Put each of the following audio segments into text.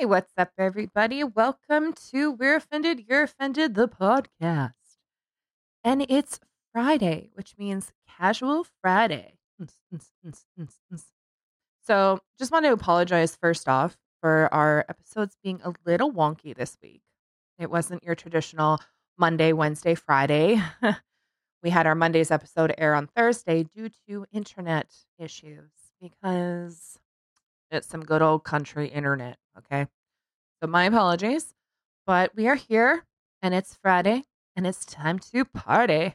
Hey, what's up, everybody? Welcome to We're Offended, You're Offended, the podcast. And it's Friday, which means casual Friday. So, just want to apologize first off for our episodes being a little wonky this week. It wasn't your traditional Monday, Wednesday, Friday. we had our Monday's episode air on Thursday due to internet issues because it's some good old country internet. Okay. So my apologies, but we are here and it's Friday and it's time to party.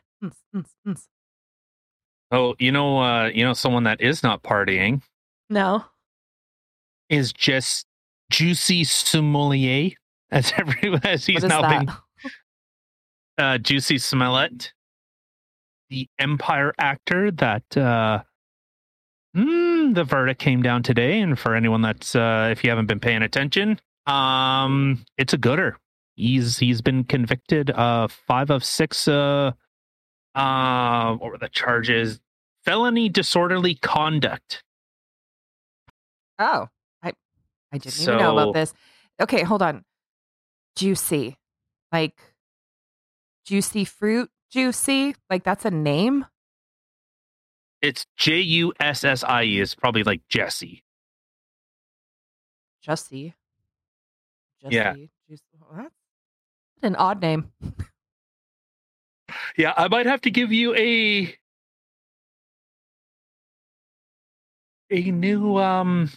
Oh, you know, uh, you know, someone that is not partying No. is just Juicy Sommelier, as everyone as he's now that? been uh, Juicy Smollett, the Empire actor that uh, mm, the verdict came down today. And for anyone that's uh, if you haven't been paying attention, um, it's a gooder. He's he's been convicted of five of six. Uh, uh, what were the charges? Felony disorderly conduct. Oh, I I didn't even know about this. Okay, hold on. Juicy. Like juicy fruit, juicy? Like that's a name? It's J U S S I E. It's probably like Jesse. Jesse. Jussie. Yeah. What an odd name. Yeah, I might have to give you a a new um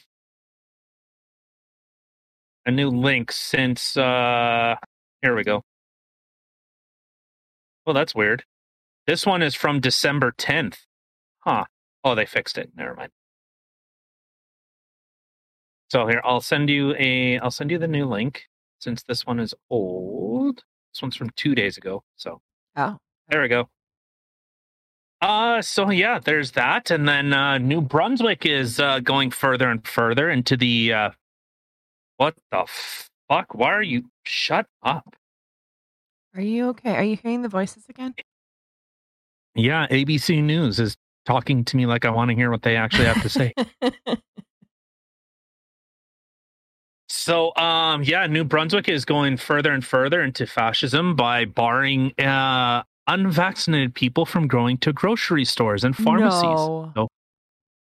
a new link since uh here we go. Well, that's weird. This one is from December 10th. Huh. Oh, they fixed it. Never mind. So here, I'll send you a I'll send you the new link since this one is old. This one's from 2 days ago. So Oh. there we go. Uh so yeah, there's that, and then uh, New Brunswick is uh, going further and further into the. Uh, what the fuck? Why are you? Shut up! Are you okay? Are you hearing the voices again? Yeah, ABC News is talking to me like I want to hear what they actually have to say. So, um, yeah, New Brunswick is going further and further into fascism by barring uh, unvaccinated people from going to grocery stores and pharmacies. No.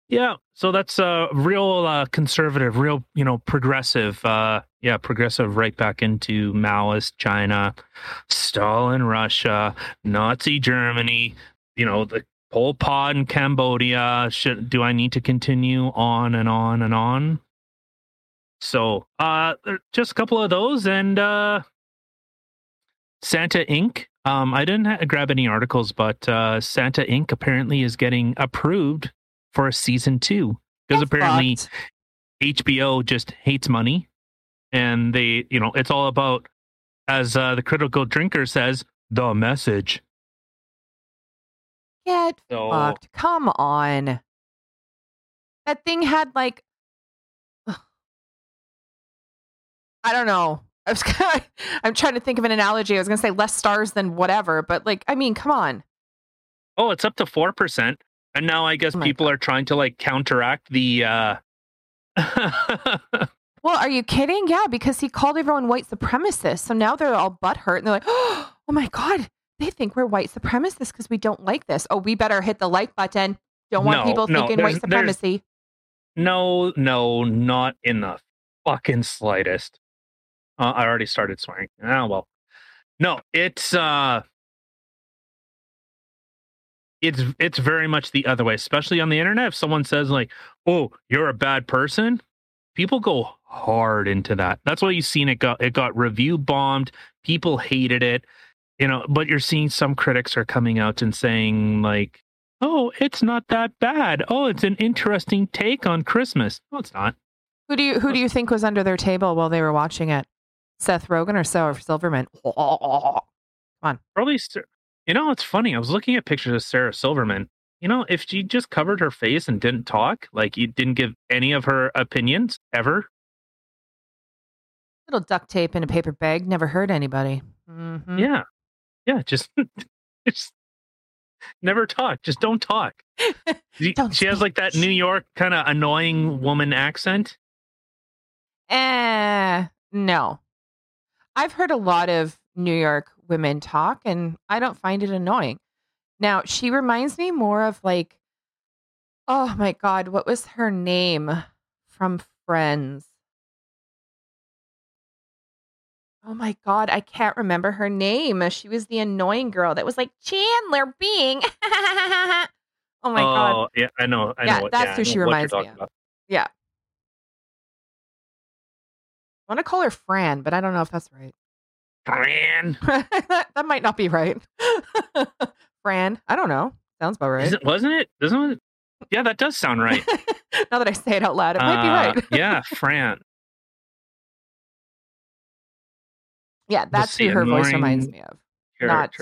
Yeah, so that's uh, real uh, conservative, real you know progressive. Uh, yeah, progressive right back into Maoist China, Stalin Russia, Nazi Germany. You know the Pol Pot in Cambodia. Should do I need to continue on and on and on? So, uh, just a couple of those, and uh, Santa Inc. Um, I didn't ha- grab any articles, but uh, Santa Inc. apparently is getting approved for a season two because apparently fucked. HBO just hates money, and they, you know, it's all about, as uh, the critical drinker says, the message. Get So fucked. Come on. That thing had like I don't know. I was I'm trying to think of an analogy. I was going to say less stars than whatever, but like I mean, come on. oh, it's up to four percent, and now I guess Oh people are trying to like counteract the. uh Well, are you kidding? Yeah, because he called everyone white supremacists. So now they're all butthurt and they're like, "Oh my god, they think we're white supremacists because we don't like this. Oh, we better hit the like button. Don't want No, people no, thinking white supremacy." No, no, not in the fucking slightest. Uh, I already started swearing. Ah, well. No, it's uh it's it's very much the other way, especially on the internet. If someone says like, "Oh, you're a bad person," people go hard into that. That's why you've seen it got it got review bombed. People hated it, you know. But you're seeing some critics are coming out and saying like, "Oh, it's not that bad. Oh, it's an interesting take on Christmas." No, it's not. Who do you who do you think was under their table while they were watching it? Seth Rogen or Sarah Silverman? Come on. Probably, you know, it's funny. I was looking at pictures of Sarah Silverman. You know, if she just covered her face and didn't talk, like you didn't give any of her opinions ever, Little duct tape in a paper bag never hurt anybody. Mhm. yeah, yeah, just, just never talk. Just don't talk. She, Don't she has like that. New York kind of annoying woman accent. Eh, No. I've heard a lot of New York women talk and I don't find it annoying. Now, she reminds me more of like, oh my God, what was her name from Friends? Oh my God, I can't remember her name. She was the annoying girl that was like, Chandler Bing. oh my God. Oh, yeah, I know. I Yeah, know. what- that's yeah, who she know what you're reminds me of. about. Yeah. I want to call her Fran, but I don't know if that's right. Fran. that, that might not be right. Fran, I don't know. Sounds about right. It, wasn't it? Doesn't it? Yeah, that does sound right. now that I say it out loud, it might be Uh, right. yeah, Fran. Yeah, that's who her voice reminds me of. Not-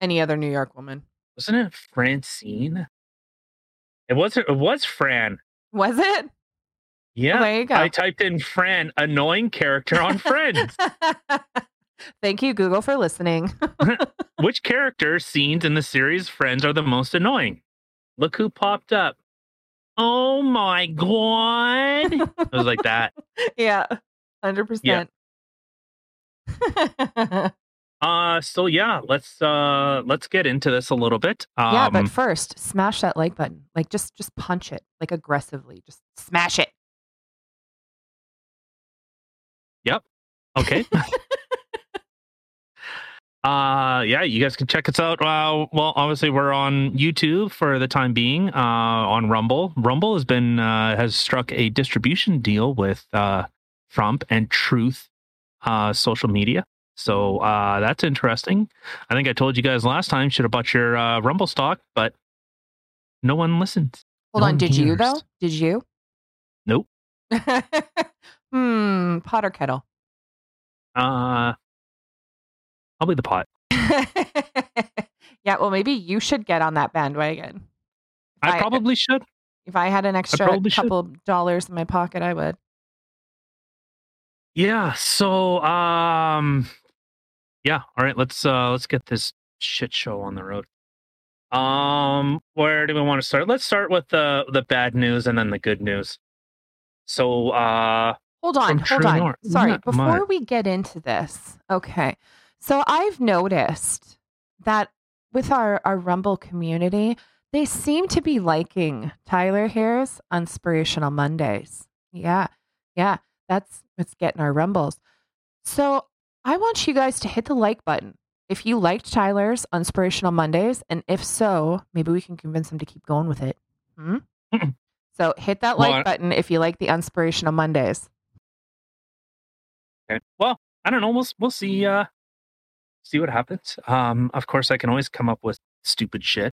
Any other New York woman. Wasn't it Francine? It was. It was Fran. Was it? Oh yeah. Well, there you go. I typed in Fran, annoying character on Friends. Thank you, Google, for listening. Which character scenes in the series Friends are the most annoying? Look who popped up. Oh my god. It was like that. yeah, 100%. Uh so yeah, let's uh let's get into this a little bit. Um yeah, but first, smash that like button. Like just just punch it like aggressively. Just smash it. Yep. Okay. Uh yeah, you guys can check us out. Uh, well, obviously we're on YouTube for the time being. Uh, on Rumble, Rumble has been uh, has struck a distribution deal with uh, Trump and Truth uh, social media. So uh, that's interesting. I think I told you guys last time should have bought your uh, Rumble stock, but no one listened. Hold No on, one did you though? Did you? Nope. hmm, pot or kettle? Uh, probably the pot. yeah, well, maybe you should get on that bandwagon. I I- probably should. If I had an extra probably should. couple dollars in my pocket, I would. Yeah. So, um, yeah. All right. Let's uh let's get this shit show on the road. Um, where do we want to start? Let's start with the the bad news and then the good news. So, uh, Hold on, hold on. North. Sorry, before we get into this, okay. So I've noticed that with our, our Rumble community, they seem to be liking Tyler Hare's Inspirational Mondays. Yeah, yeah, that's what's getting our Rumbles. So I want you guys to hit the like button if you liked Tyler's Inspirational Mondays, and if so, maybe we can convince him to keep going with it. Hmm? So hit that like button if you like the Inspirational Mondays. okay. Well, I don't know. We'll we'll see. Uh, see what happens. Um, of course, I can always come up with stupid shit.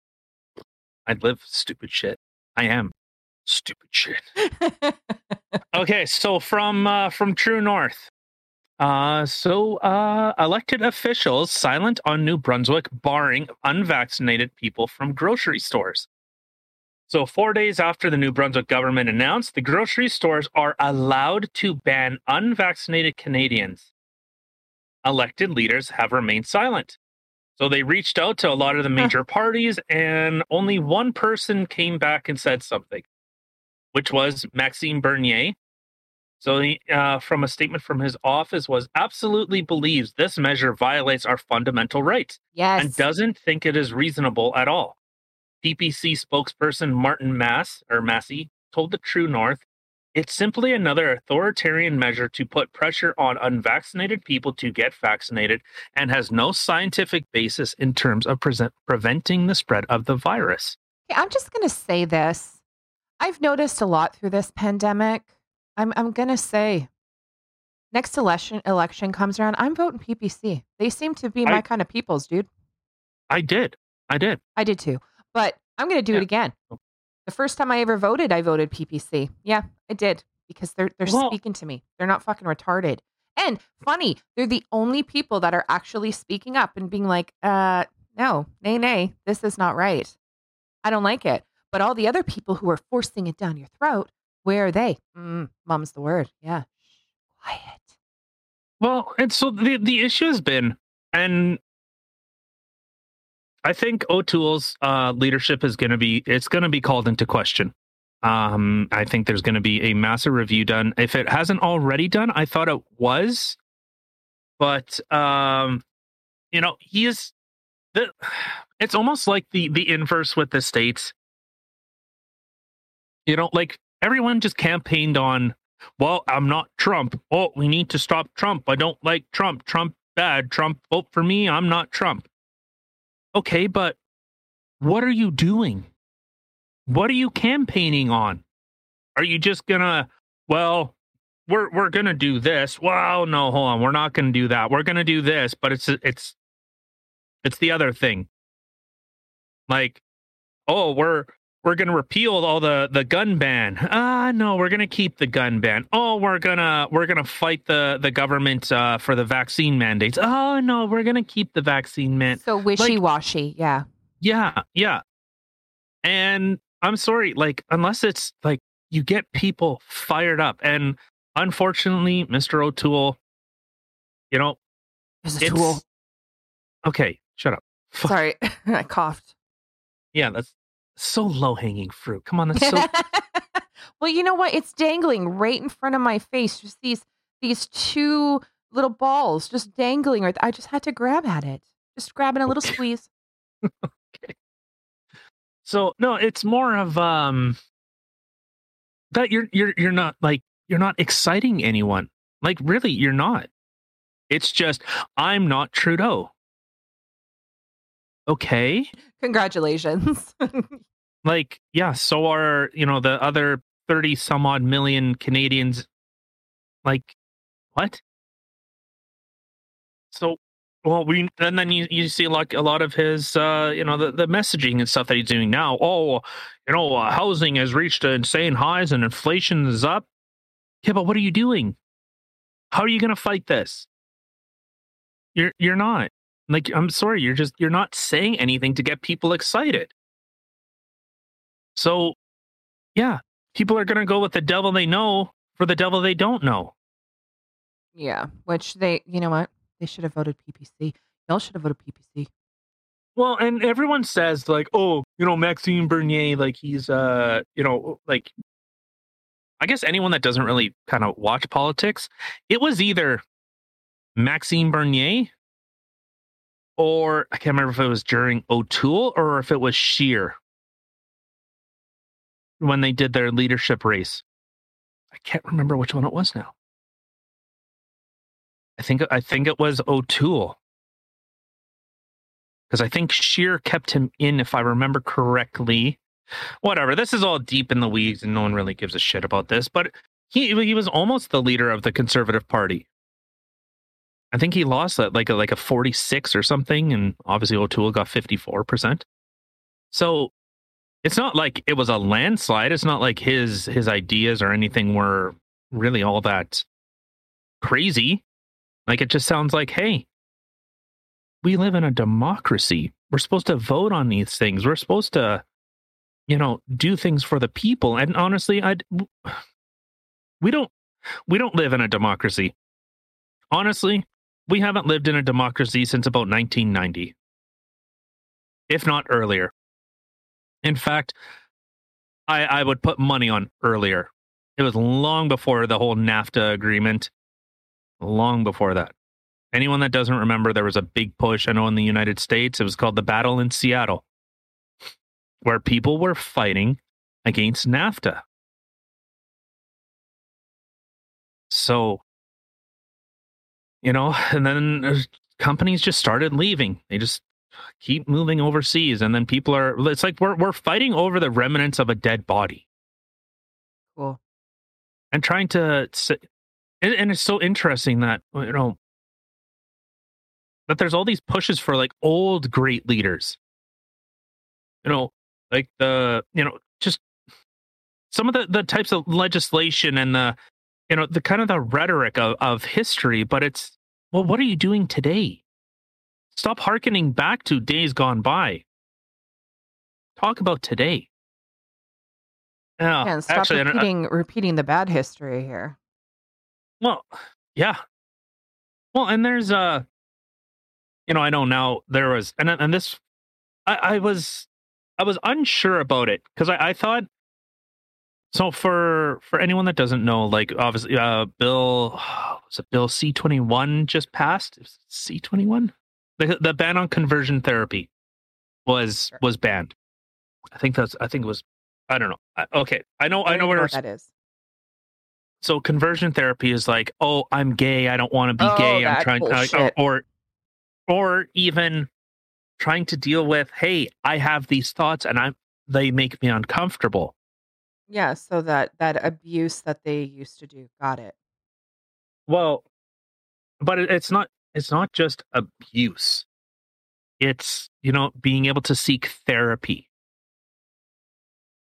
I live stupid shit. I am stupid shit. okay, so from uh, from True North. Uh, so uh, elected officials silent on New Brunswick barring unvaccinated people from grocery stores. So four days after the New Brunswick government announced the grocery stores are allowed to ban unvaccinated Canadians, elected leaders have remained silent. So they reached out to a lot of the major parties, and only one person came back and said something, which was Maxime Bernier. So, he, uh, from a statement from his office, was absolutely believes this measure violates our fundamental rights yes. and doesn't think it is reasonable at all. PPC spokesperson Martin Mass or Massey told the True North, "It's simply another authoritarian measure to put pressure on unvaccinated people to get vaccinated and has no scientific basis in terms of present, preventing the spread of the virus." Okay, I'm just going to say this. I've noticed a lot through this pandemic. I'm I'm going to say next election election comes around, I'm voting PPC. They seem to be my I- kind of peoples, dude. I did. I did. I did too. But I'm going to do Yeah. it again. The first time I ever voted, I voted PPC. Yeah, I did because they're they're Well- speaking to me. They're not fucking retarded. And funny, they're the only people that are actually speaking up and being like, uh, no, nay, nay, this is not right. I don't like it. But all the other people who are forcing it down your throat, where are they? Mm, mom's the word. Yeah. Quiet. Well, and so the the issue has been, and I think O'Toole's uh, leadership is going to be it's going to be called into question. Um, I think there's going to be a massive review done. If it hasn't already done, I thought it was, but um, you know, he is the. It's almost like the the inverse with the states. You know, like everyone just campaigned on. Well, I'm not Trump. Oh, we need to stop Trump. I don't like Trump. Trump bad. Trump vote for me. I'm not Trump. Okay, but what are you doing? What are you campaigning on? Are you just gonna, well, we're we're gonna do this. Well, no, hold on, we're not gonna do that. We're gonna do this, but it's it's it's the other thing. Like, oh, we're we're gonna repeal all the the gun ban. Ah, no, we're gonna keep the gun ban. Oh, we're gonna we're gonna fight the the government uh, for the vaccine mandates. Oh no, we're gonna keep the vaccine man. So wishy washy, like, yeah, yeah, yeah. And I'm sorry, like unless it's like you get people fired up, and unfortunately, Mr. O'Toole, you know, is a tool. Okay, shut up. Sorry, I coughed. Yeah, that's so low hanging fruit. Come on, that's so. well, you know what? It's dangling right in front of my face. Just these these two little balls just dangling. Right, I just had to grab at it. Just grabbing a little squeeze. okay. So no, it's more of um that you're you're you're not like you're not exciting anyone. Like really, you're not. It's just I'm not Trudeau. Okay. Congratulations. like, yeah, so are, you know, the other 30 some odd million Canadians. Like, what? So well, we and then you, you see like a lot of his uh, you know the, the messaging and stuff that he's doing now. Oh, you know, uh, housing has reached insane highs and inflation is up. Yeah, but what are you doing? How are you going to fight this? You're you're not. Like I'm sorry, you're just you're not saying anything to get people excited. So, yeah, people are going to go with the devil they know for the devil they don't know. Yeah, which they, you know what? They should have voted PPC. Y'all should have voted PPC. Well, and everyone says like, oh, you know, Maxime Bernier, like he's uh, you know, like I guess anyone that doesn't really kind of watch politics, it was either Maxime Bernier or I can't remember if it was during O'Toole or if it was Scheer when they did their leadership race. I can't remember which one it was now. I think I think it was O'Toole. Because I think Scheer kept him in, if I remember correctly. Whatever. This is all deep in the weeds, and no one really gives a shit about this. But he he was almost the leader of the Conservative Party. I think he lost that like a like a 46 or something, and obviously O'Toole got 54 percent. So it's not like it was a landslide. It's not like his his ideas or anything were really all that crazy. Like it just sounds like, hey, we live in a democracy. We're supposed to vote on these things. We're supposed to, you know, do things for the people. And honestly, I we don't we don't live in a democracy. Honestly, we haven't lived in a democracy since about 1990. If not earlier. In fact, I, I would put money on earlier. It was long before the whole NAFTA agreement long before that. Anyone that doesn't remember, there was a big push, I know, in the United States. It was called the Battle in Seattle, where people were fighting against NAFTA. So, you know, and then uh, companies just started leaving. They just keep moving overseas. And then people are, it's like we're, we're fighting over the remnants of a dead body. Cool. And trying to and, and it's so interesting that you know that there's all these pushes for like old great leaders you know like the you know just some of the the types of legislation and the you know the kind of the rhetoric of, of history but it's well what are you doing today stop hearkening back to days gone by talk about today yeah, and stop actually, repeating repeating the bad history here well, yeah. Well, and there's uh you know, I know now there was and and this I, I was I was unsure about it because I, I thought So for for anyone that doesn't know, like obviously, uh, Bill was it Bill C twenty one just passed C twenty one. The the ban on conversion therapy was was banned. I think that's I think it was I don't know. I, okay, I know I don't know where what that is. so conversion therapy is like oh i'm gay i don't want to be Oh, gay i'm trying uh, bullshit. or or even trying to deal with hey i have these thoughts and i'm they make me uncomfortable Yeah, so that that abuse that they used to do. Got it. well but it, it's not it's not just abuse it's you know being able to seek therapy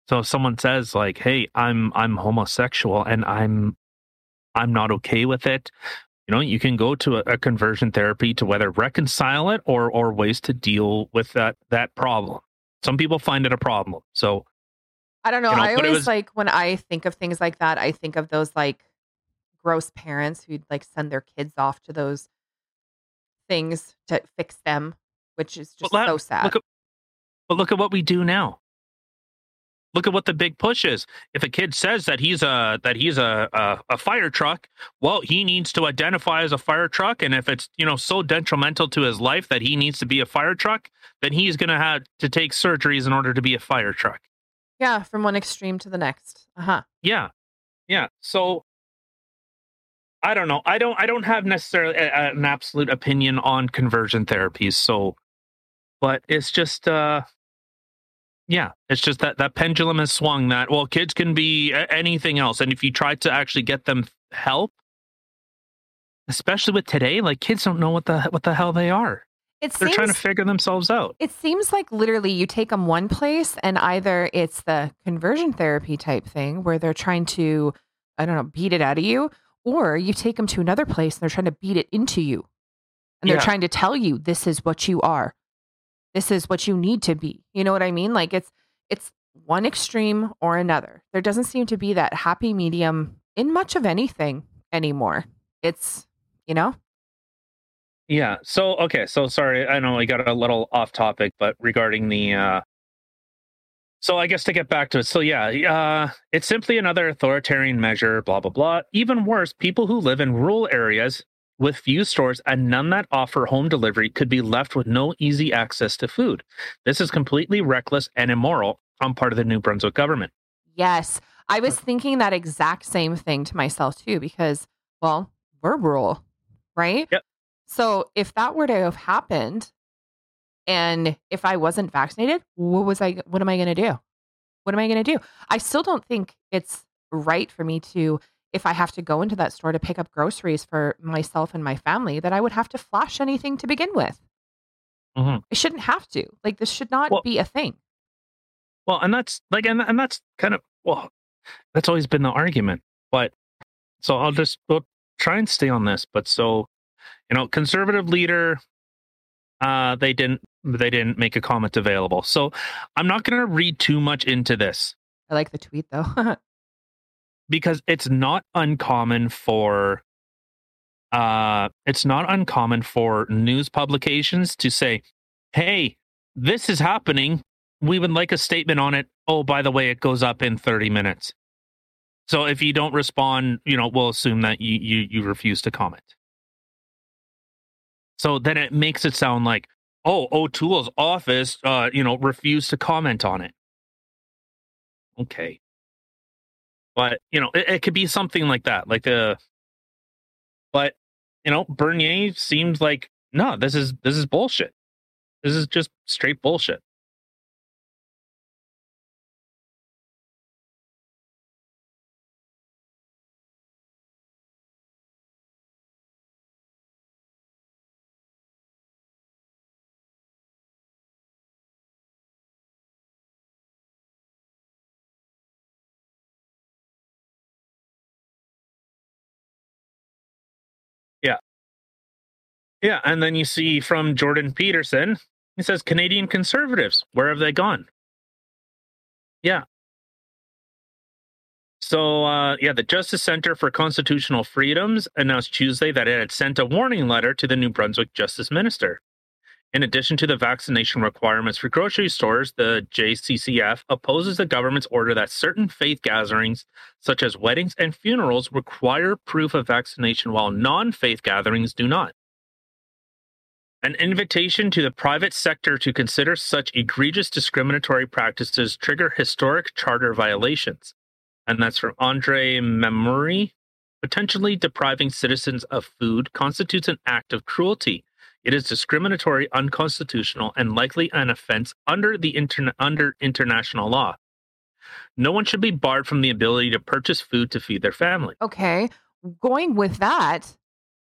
so if someone says like hey i'm i'm homosexual and i'm i'm not okay with it you know you can go to a, a conversion therapy to whether reconcile it or or ways to deal with that that problem some people find it a problem so I don't know. You know, I always was- like when I think of things like that, I think of those like gross parents who'd like send their kids off to those things to fix them, which is just la- so sad. look at but look at what we do now look at what the big push is if a kid says that he's a that he's a, a a fire truck well he needs to identify as a fire truck and if it's you know so detrimental to his life that he needs to be a fire truck then he's going to have to take surgeries in order to be a fire truck yeah, from one extreme to the next. Uh huh. yeah yeah so i don't know. I don't i don't have necessarily a, a- an absolute opinion on conversion therapies so but it's just uh yeah it's just that that pendulum has swung that well kids can be anything else and if you try to actually get them help especially with today like kids don't know what the what the hell they are. It they're seems trying to figure themselves out. It seems like literally you take them one place and either it's the conversion therapy type thing where they're trying to I don't know beat it out of you, or you take them to another place and they're trying to beat it into you, and they're Yeah. trying to tell you this is what you are, this is what you need to be. You know what I mean? Like it's it's one extreme or another. There doesn't seem to be that happy medium in much of anything anymore. It's you know Yeah. So okay. So sorry. I know we got a little off topic, but regarding the. uh So I guess to get back to it. So yeah, uh, it's simply another authoritarian measure. Blah blah blah. Even worse, people who live in rural areas with few stores and none that offer home delivery could be left with no easy access to food. This is completely reckless and immoral on part of the New Brunswick government. Yes. I was thinking that exact same thing to myself too, because, well, we're rural, right? Yep. So if that were to have happened and if I wasn't vaccinated, what was I, what am I going to do? What am I going to do? I still don't think it's right for me to, if I have to go into that store to pick up groceries for myself and my family, that I would have to flash anything to begin with. Mhm. I shouldn't have to. Like, this should not Well- be a thing. Well, and that's like, and, and that's kind of, well, that's always been the argument. But so I'll just we'll try and stay on this. But so, you know, conservative leader, uh, they didn't, they didn't make a comment available. So I'm not going to read too much into this I like the tweet though. because it's not uncommon for, uh, it's not uncommon for news publications to say, "Hey, this is happening. We would like a statement on it. Oh, by the way, it goes up in 30 minutes." So if you don't respond, you know, we'll assume that you you you refuse to comment. So then it makes it sound like, oh, O'Toole's office, uh, you know, refused to comment on it. Okay, but you know, it, it could be something like that, like the. But you know, Bernier seems like no, this is this is bullshit. This is just straight bullshit. Yeah, and then you see from Jordan Peterson, he says Canadian conservatives, where have they gone? Yeah. So uh, yeah, the Justice Center for Constitutional Freedoms announced Tuesday that it had sent a warning letter to the New Brunswick Justice Minister. In addition to the vaccination requirements for grocery stores, the JCCF opposes the government's order that certain faith gatherings, such as weddings and funerals, require proof of vaccination while non faith gatherings do not. An invitation to the private sector to consider such egregious discriminatory practices trigger historic charter violations. And that's from Andre Memauri. Potentially depriving citizens of food constitutes an act of cruelty it is discriminatory, unconstitutional, and likely an offense under the interna- under international law. No one should be barred from the ability to purchase food to feed their family. Okay. Going with that,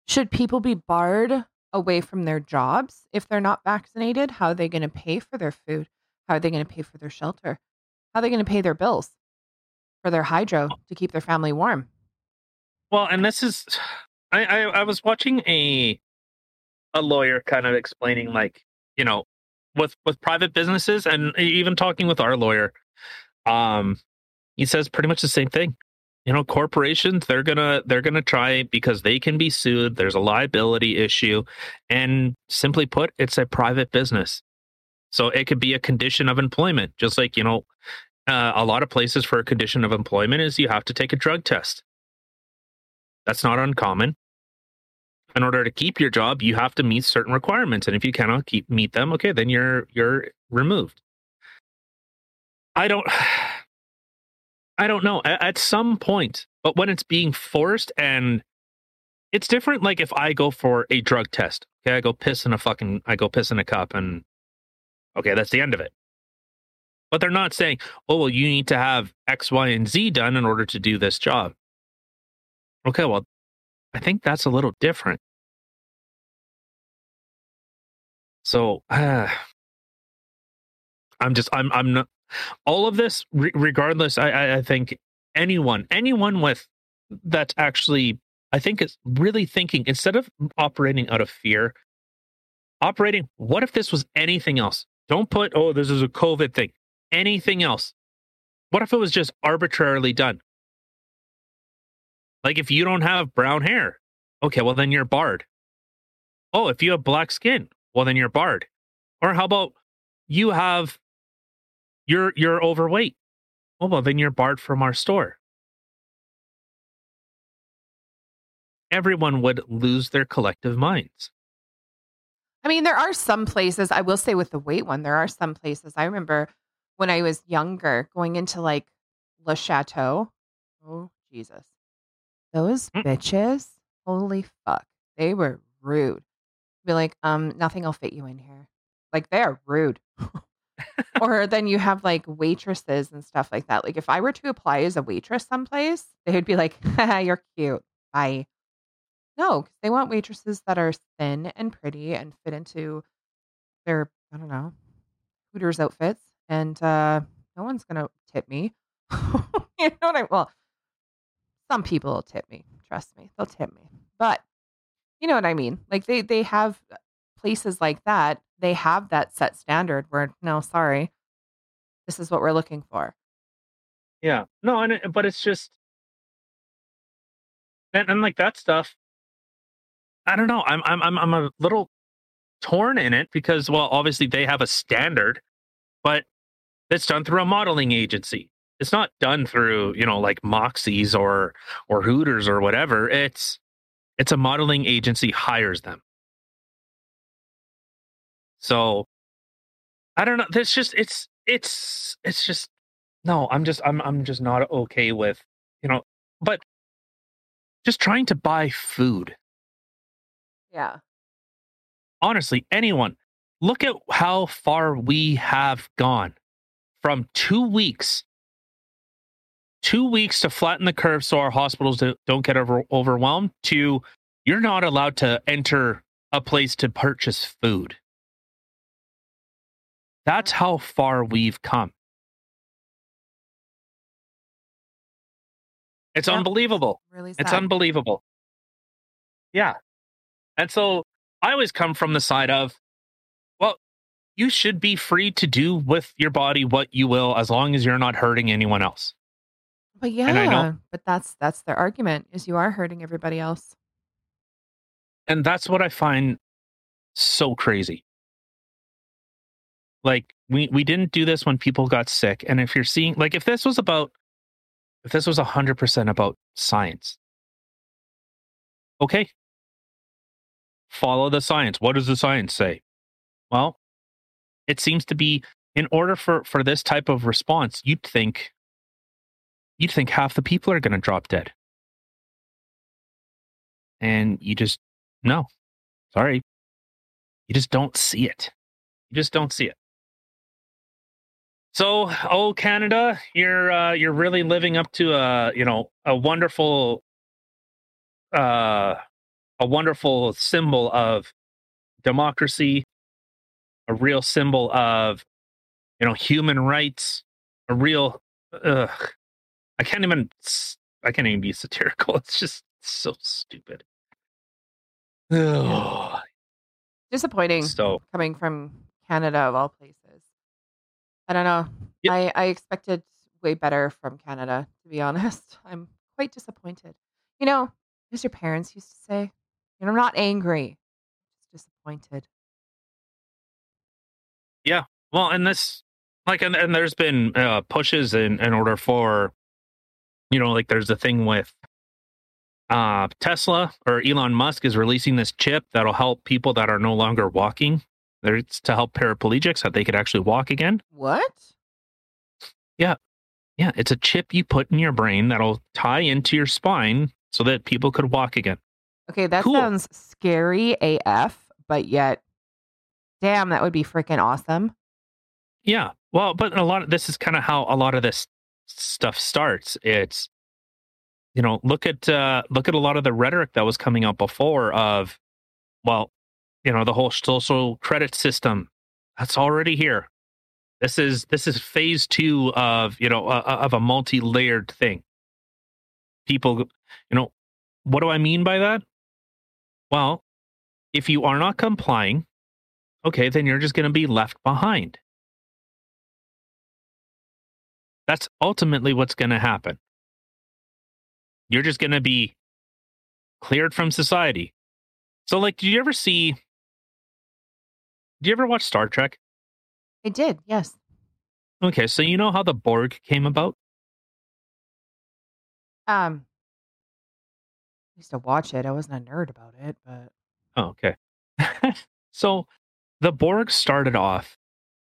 should people be barred away from their jobs if they're not vaccinated? How are they going to pay for their food? How are they going to pay for their shelter? How are they going to pay their bills for their hydro to keep their family warm? Well, and this is, I, I, I was watching a a lawyer kind of explaining like you know with with private businesses and even talking with our lawyer um he says pretty much the same thing you know corporations they're gonna they're gonna try because they can be sued. There's a liability issue. And simply put it's a private business. So it could be a condition of employment just like you know uh, a lot of places for a condition of employment is you have to take a drug test. That's not uncommon. In order to keep your job, you have to meet certain requirements, and if you cannot keep meet them, okay, then you're you're removed. I don't, I don't know. At, some point, but when it's being forced and it's different. Like if I go for a drug test, okay, I go piss in a fucking, I go piss in a cup, and okay, that's the end of it. But they're not saying, oh, well, you need to have X, Y, and Z done in order to do this job. Okay, well, I think that's a little different. So uh, I'm just I'm I'm not all of this re- regardless I, I I think anyone anyone with that's actually I think is really thinking instead of operating out of fear operating what if this was anything else don't put oh this is a covid thing anything else what if it was just arbitrarily done like if you don't have brown hair, okay, well then you're barred. Oh, if you have black skin, well then you're barred. Or how about you have you're you're overweight? Oh, well then you're barred from our store. Everyone would lose their collective minds. I mean, there are some places, I will say with the weight one, there are some places. I remember when I was younger going into like Le Chateau. Oh, Jesus. Those Mm. bitches, holy fuck, they were rude. Be like, um, nothing will fit you in here. Like they are rude. or then you have like waitresses and stuff like that. Like if I were to apply as a waitress someplace, they would be like, "You're cute, bye." No, 'cause they want waitresses that are thin and pretty and fit into their, I don't know, Hooters outfits, and uh, no one's gonna tip me. you know what I? Mean? Well, some people will tip me. Trust me, they'll tip me. But you know what I mean? Like they they have places like that. They have that set standard where no, sorry, this is what we're looking for. Yeah. No, and it, but it's just and, and like that stuff. I don't know. I'm I'm I'm I'm a little torn in it because well, obviously they have a standard, but it's done through a modeling agency. It's not done through, you know, like Moxie's or or Hooters or whatever. It's it's a modeling agency hires them. So I don't know. There's just it's it's it's just no, I'm just I'm I'm just not okay with, you know, but just trying to buy food. Yeah. Honestly, anyone, look at how far we have gone from 2 weeks 2 weeks to flatten the curve so our hospitals do- don't get over, overwhelmed to you're not allowed to enter a place to purchase food. That's how far we've come. It's Yeah. unbelievable. Really sad. It's unbelievable. Yeah. And so I always come from the side of, well, you should be free to do with your body what you will as long as you're not hurting anyone else. but yeah, but that's that's their argument is you are hurting everybody else. And that's what I find so crazy. Like we we didn't do this when people got sick. And if you're seeing like if this was about if this was 100% about science. Okay. Follow the science. What does the science say? Well, it seems to be in order for for this type of response, you'd think you'd think half the people are going to drop dead. And you just no. Sorry. You just don't see it. You just don't see it. So, oh Canada, you're uh, you're really living up to a you know a wonderful uh, a wonderful symbol of democracy, a real symbol of you know human rights, a real. Uh, I can't even I can't even be satirical. It's just so stupid. Ugh. Disappointing So coming from Canada of all places. I don't know. Yep. I, I expected way better from Canada, to be honest. I'm quite disappointed. You know, as your parents used to say, you know, I'm not angry, just disappointed. Yeah. Well, and this, like, and, and there's been uh, pushes in, in order for, you know, like there's a thing with uh, Tesla or Elon Musk is releasing this chip that'll help people that are no longer walking. It's to help paraplegics that they could actually walk again. What? Yeah. Yeah, it's a chip you put in your brain that'll tie into your spine so that people could walk again. Okay, that Cool. sounds scary AF, but yet, damn, that would be freaking awesome. Yeah. Well, but a lot of this is kind of how a lot of this stuff starts. It's you know, look at uh look at a lot of the rhetoric that was coming out before of well, you know, the whole social credit system that's already here. This is this is phase 2 of, you know, of a multi-layered thing. People, you know, what do I mean by that? Well, if you are not complying, okay, then you're just going to be left behind. That's ultimately what's going to happen. You're just going to be cleared from society. So, like, did you ever see? Did you ever watch Star Trek? I did, yes. Okay, so you know how the Borg came about? Um, I used to watch it. I wasn't a nerd about it, but Oh, okay. so the Borg started off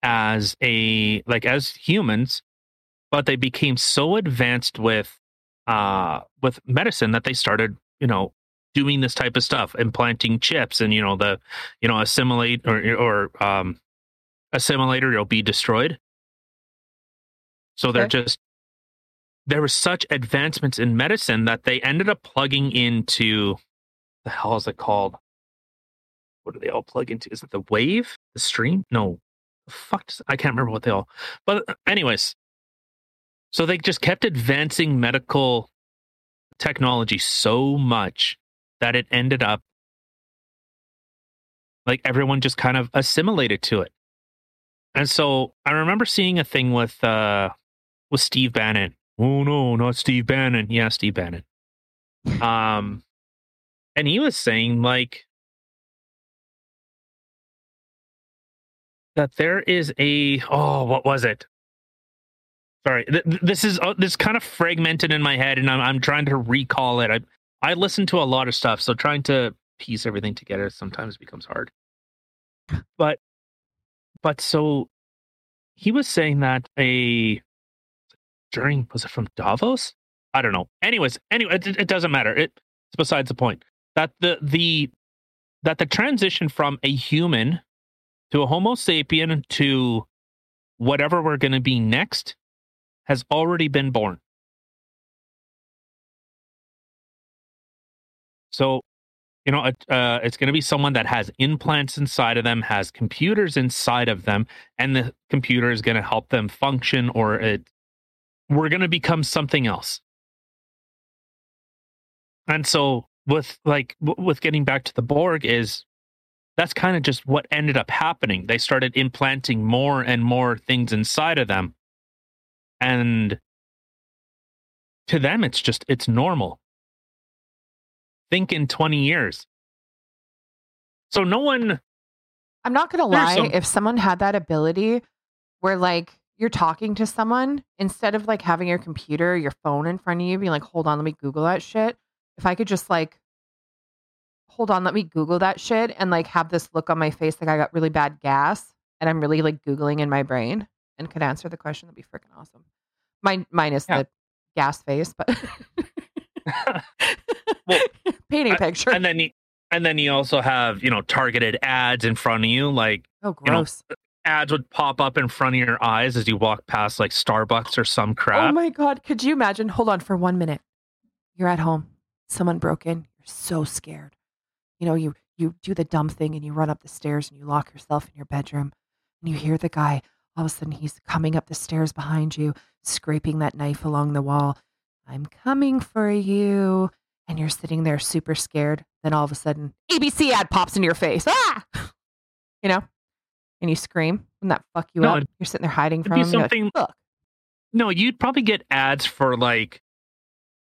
as a like as humans, but they became so advanced with uh with medicine that they started, you know, doing this type of stuff, implanting chips and you know the you know assimilate or or um assimilator will be destroyed. So they're just there were such advancements in medicine that they ended up plugging into the hell is it called? What do they all plug into? Is it the wave? The stream? No. The fuck does, I can't remember what they all. But uh, anyways, so they just kept advancing medical technology so much that it ended up like everyone just kind of assimilated to it. And so I remember seeing a thing with uh with Steve Bannon. Oh no, not Steve Bannon. Yeah, Steve Bannon. Um and he was saying like that there is a oh what was it sorry th- th- this is uh, this kind of fragmented in my head and I'm, I'm trying to recall it i i listen to a lot of stuff so trying to piece everything together sometimes becomes hard. But but so he was saying that a during was it from davos? I don't know. Anyways anyway it, it doesn't matter. It, it's besides the point. That the the that the transition from a human to a Homo sapien to whatever we're going to be next has already been born. So, you know, uh, it's going to be someone that has implants inside of them, has computers inside of them, and the computer is going to help them function, or it, we're going to become something else. And so, with like with getting back to the Borg, is that's kind of just what ended up happening. They started implanting more and more things inside of them. And to them, it's just, it's normal. Think in 20 years. So no one, I'm not gonna lie. some- If someone had that ability, where like you're talking to someone instead of like having your computer, or your phone in front of you, being like, "Hold on, let me Google that shit." If I could just like, hold on, let me Google that shit, and like have this look on my face like I got really bad gas, and I'm really like googling in my brain and could answer the question, that'd be freaking awesome. Mine, minus Yeah. the gas face, but Well, painting picture. and then you and then you also have you know targeted ads in front of you like oh, you know, gross. ads would pop up in front of your eyes as you walk past like starbucks or some oh crap. Oh my god, could you imagine? Hold on for one minute. You're at home. Someone broke in. You're so scared. You know, you you do the dumb thing and you run up the stairs and you lock yourself in your bedroom and you hear the guy. All of a sudden he's coming up the stairs behind you, scraping that knife along the wall. I'm coming for you. And you're sitting there super scared. Then all of a sudden, ABC ad pops in your face. Ah! You know? And you scream. Wouldn't that fuck you No, up? You're sitting there hiding from be him. You're like, something- Fuck. no you'd probably get ads for like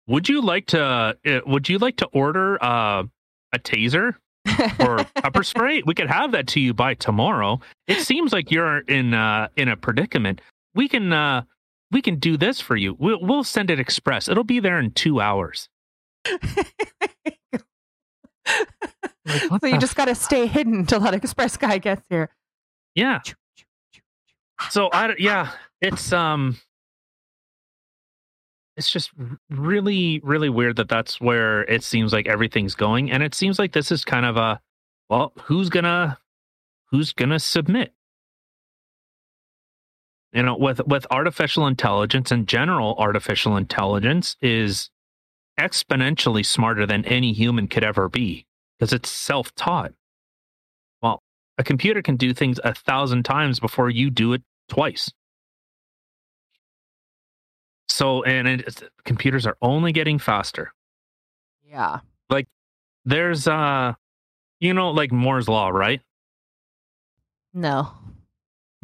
would you like to uh, would you like to order uh, a taser or pepper spray we could have that to you by tomorrow it seems like you're in uh in a predicament we can uh we can do this for you we'll, we'll send it express it'll be there in two hours Like, so you just got to stay hidden until that express guy gets here. yeah. So i yeah it's um it's just really really weird that that's where it seems like everything's going and it seems like this is kind of a well who's gonna who's gonna submit? You know with with artificial intelligence in general artificial intelligence is exponentially smarter than any human could ever be because it's self-taught well a computer can do things a thousand times before you do it twice so and it, computers are only getting faster Yeah. Like there's uh you know like moore's law right No.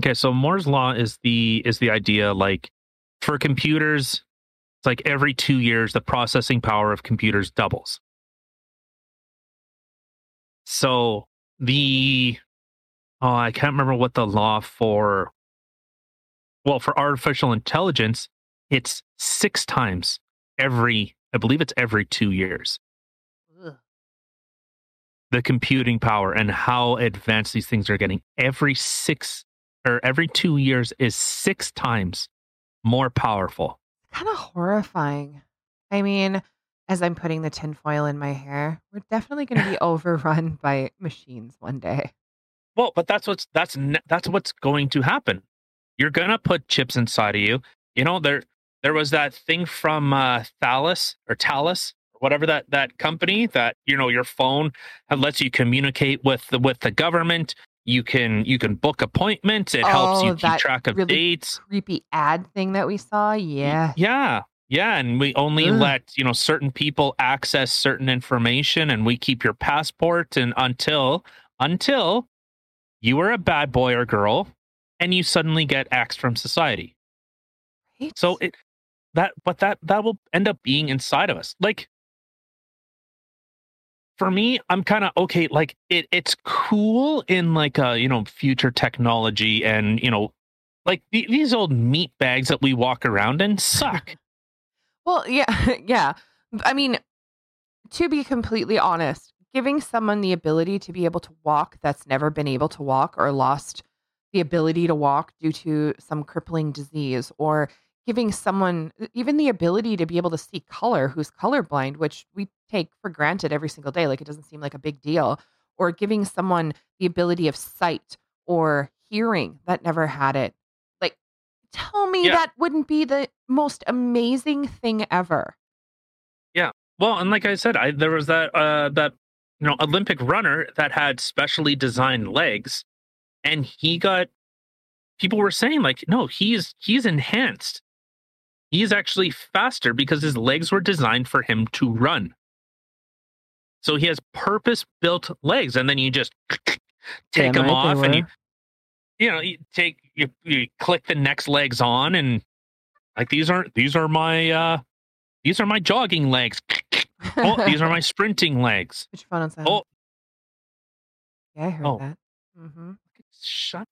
Okay, so Moore's law is the is the idea like for computers, like every two years the processing power of computers doubles. So the oh, I can't remember what the law for well for artificial intelligence, it's six times every I believe it's every two years Ugh. the computing power and how advanced these things are getting every six or every two years is six times more powerful. Kind of horrifying. I mean, as I'm putting the tinfoil in my hair, we're definitely going to be overrun by machines one day. Well, but that's what's that's that's what's going to happen. You're gonna put chips inside of you. You know there there was that thing from uh, Thales or Thales whatever that that company that you know your phone uh, lets you communicate with the with the government. You can you can book appointments. It helps Oh, you keep track of really dates. Creepy ad thing that we saw. Yeah. Yeah. Yeah. And we only Ugh. let, you know, certain people access certain information and we keep your passport and until until you are a bad boy or girl and you suddenly get axed from society. Right? So it that but that that will end up being inside of us. Like for me, I'm kind of okay. Like it, it's cool in like uh, you know, future technology and you know, like the, these old meat bags that we walk around in suck. Well, yeah, yeah. I mean, to be completely honest, giving someone the ability to be able to walk that's never been able to walk or lost the ability to walk due to some crippling disease or giving someone even the ability to be able to see color who's colorblind which we take for granted every single day like it doesn't seem like a big deal or giving someone the ability of sight or hearing that never had it like tell me Yeah. that wouldn't be the most amazing thing ever Yeah. Well, and like I said, I there was that uh that you know Olympic runner that had specially designed legs, and he got people were saying like, no, he's he's enhanced. He's actually faster because his legs were designed for him to run. So he has purpose built legs, and then you just take Damn them right off, and you, you know you take you, you click the next legs on, and like these aren't these are my uh these are my jogging legs. oh, these are my sprinting legs. Put your phone on silent. Oh, yeah, I heard oh. that. hmm shut.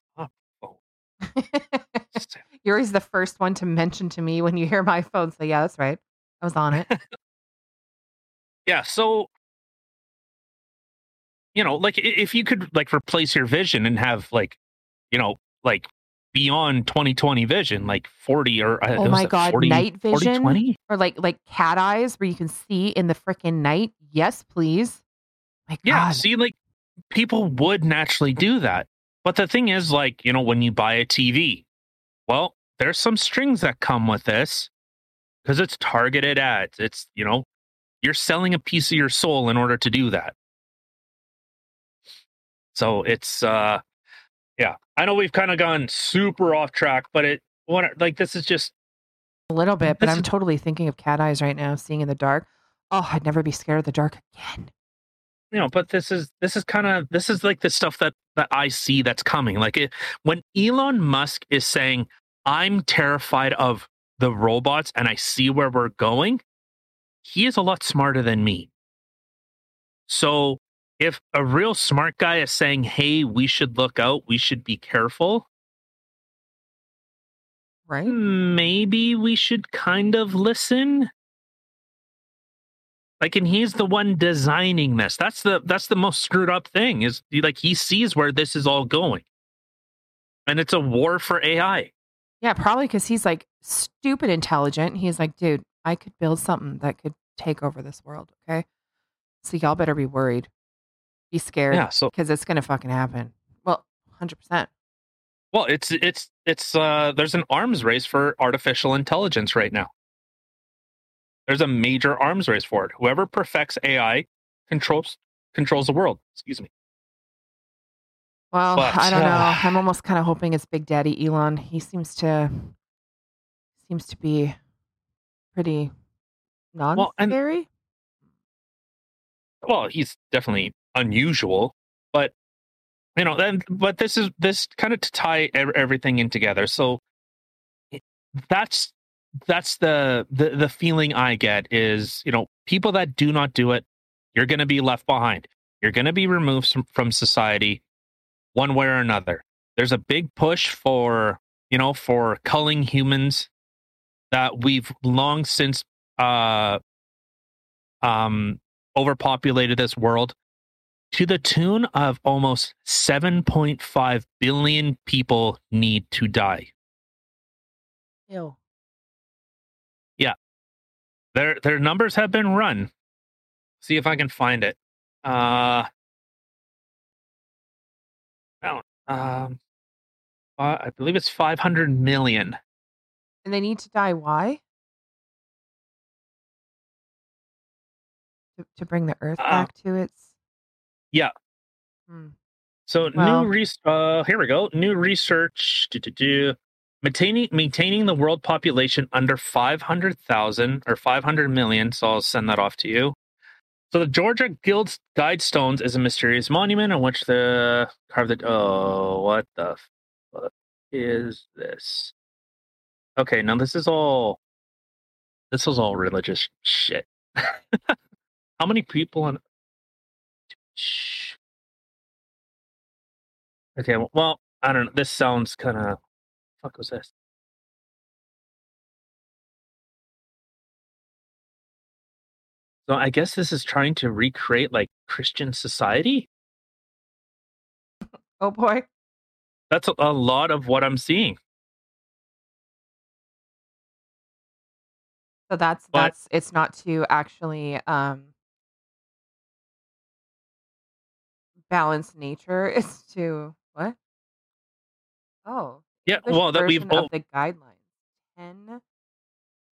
You're always the first one to mention to me when you hear my phone. So yeah, that's right. I was on it. yeah. So, you know, like if you could like replace your vision and have like, you know, like beyond 2020 vision, like 40 or uh, oh my god, 40, night vision 40, or like like cat eyes where you can see in the freaking night. Yes, please. My god. yeah, see, like people would naturally do that. But the thing is, like, you know, when you buy a TV, well, there's some strings that come with this because it's targeted ads. It's, you know, you're selling a piece of your soul in order to do that. So it's, uh, yeah, I know we've kind of gone super off track, but it, what, like, this is just a little bit, but I'm is, totally thinking of cat eyes right now, seeing in the dark. Oh, I'd never be scared of the dark again you know but this is this is kind of this is like the stuff that that i see that's coming. Like it, when elon musk is saying i'm terrified of the robots and i see where we're going he is a lot smarter than me. So if a real smart guy is saying hey we should look out we should be careful right. maybe we should kind of listen like, and he's the one designing this. That's the that's the most screwed up thing. Is like he sees where this is all going, and it's a war for AI. Yeah, probably because he's like stupid intelligent. He's like, dude, I could build something that could take over this world. Okay, so y'all better be worried, be scared. Yeah, so because it's gonna fucking happen. Well, hundred percent. Well, it's it's it's uh there's an arms race for artificial intelligence right now. There's a major arms race for it. Whoever perfects AI controls controls the world. Excuse me. Well, but, I don't know. Uh, I'm almost kind of hoping it's Big Daddy Elon. He seems to seems to be pretty non scary. Well, well, he's definitely unusual, but you know, then but this is this kind of to tie everything in together. So that's that's the, the the feeling I get is you know people that do not do it, you're going to be left behind. You're going to be removed from, from society, one way or another. There's a big push for you know for culling humans that we've long since uh um overpopulated this world to the tune of almost 7.5 billion people need to die. Ew. Their their numbers have been run. See if I can find it. Uh, I um, I believe it's 500 million. And they need to die. Why? To, to bring the Earth uh, back to its. Yeah. Hmm. So well, new research. Uh, here we go. New research. Do, do, do maintaining maintaining the world population under 500,000 or 500 million. So I'll send that off to you. So the Georgia Guild Guidestones is a mysterious monument on which the carved the oh what the fuck is this? Okay, now this is all this is all religious shit. How many people on Okay, well, I don't know. This sounds kind of fuck was this? So I guess this is trying to recreate like Christian society. Oh boy. That's a, a lot of what I'm seeing. So that's but, that's it's not to actually um balance nature, it's to what? Oh. Yeah, well, that we've of the guidelines. Ten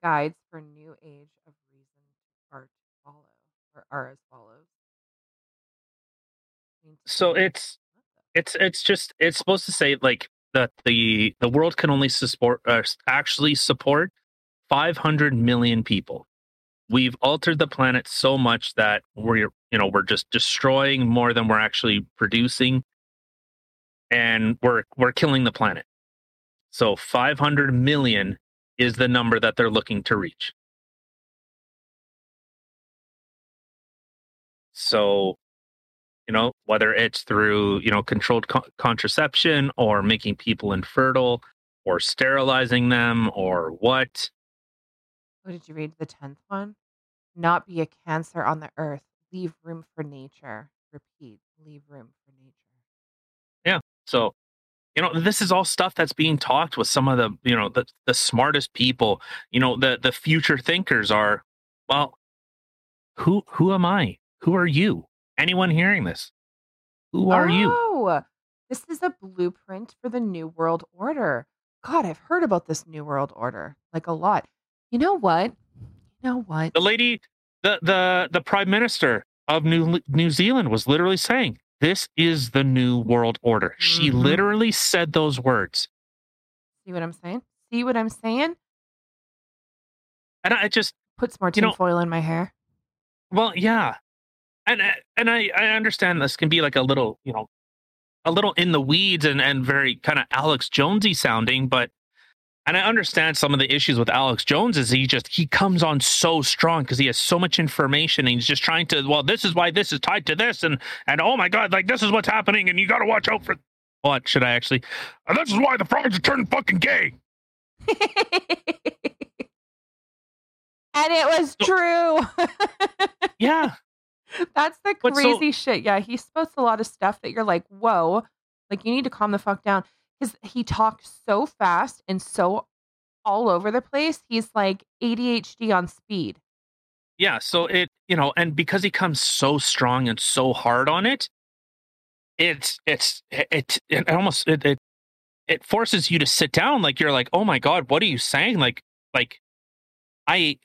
guides for new age of reason are to follow or are as follows. So it's it's it's just it's supposed to say like that the the world can only support uh, actually support 500 million people. We've altered the planet so much that we're you know we're just destroying more than we're actually producing, and we're we're killing the planet. So 500 million is the number that they're looking to reach. So, you know, whether it's through you know controlled co- contraception or making people infertile or sterilizing them or what. What did you read? The tenth one. Not be a cancer on the earth. Leave room for nature. Repeat. Leave room for nature. Yeah. So, you know, this is all stuff that's being talked with some of the, you know, the the smartest people. You know, the the future thinkers are. Well, who who am I? Who are you? Anyone hearing this? Who are you? Oh, this is a blueprint for the New World Order. God, I've heard about this New World Order like a lot. You know what? You know what? The lady, the the the prime minister of New New Zealand was literally saying, "This is the New World Order." She Mhm. literally said those words, See what I'm saying? See what I'm saying? and I just Put some more You know- tinfoil in my hair. Well, yeah, and and I I understand this can be like a little you know, a little in the weeds and and very kind of Alex Jonesy sounding, but and I understand some of the issues with Alex Jones is he just he comes on so strong because he has so much information and he's just trying to well this is why this is tied to this and and oh my god like this is what's happening and you got to watch out for what should I actually and this is why the frogs are turning fucking gay. and it was So- true. Yeah, That's the But so- crazy shit. Yeah, he spoke a lot of stuff that you're like, whoa, like you need to calm the fuck down. Because he talks so fast and so all over the place. He's like ADHD on speed. yeah. So it you know and because he comes so strong and so hard on it, it's it's it it almost it, it it forces you to sit down like you're like oh my god what are you saying like like i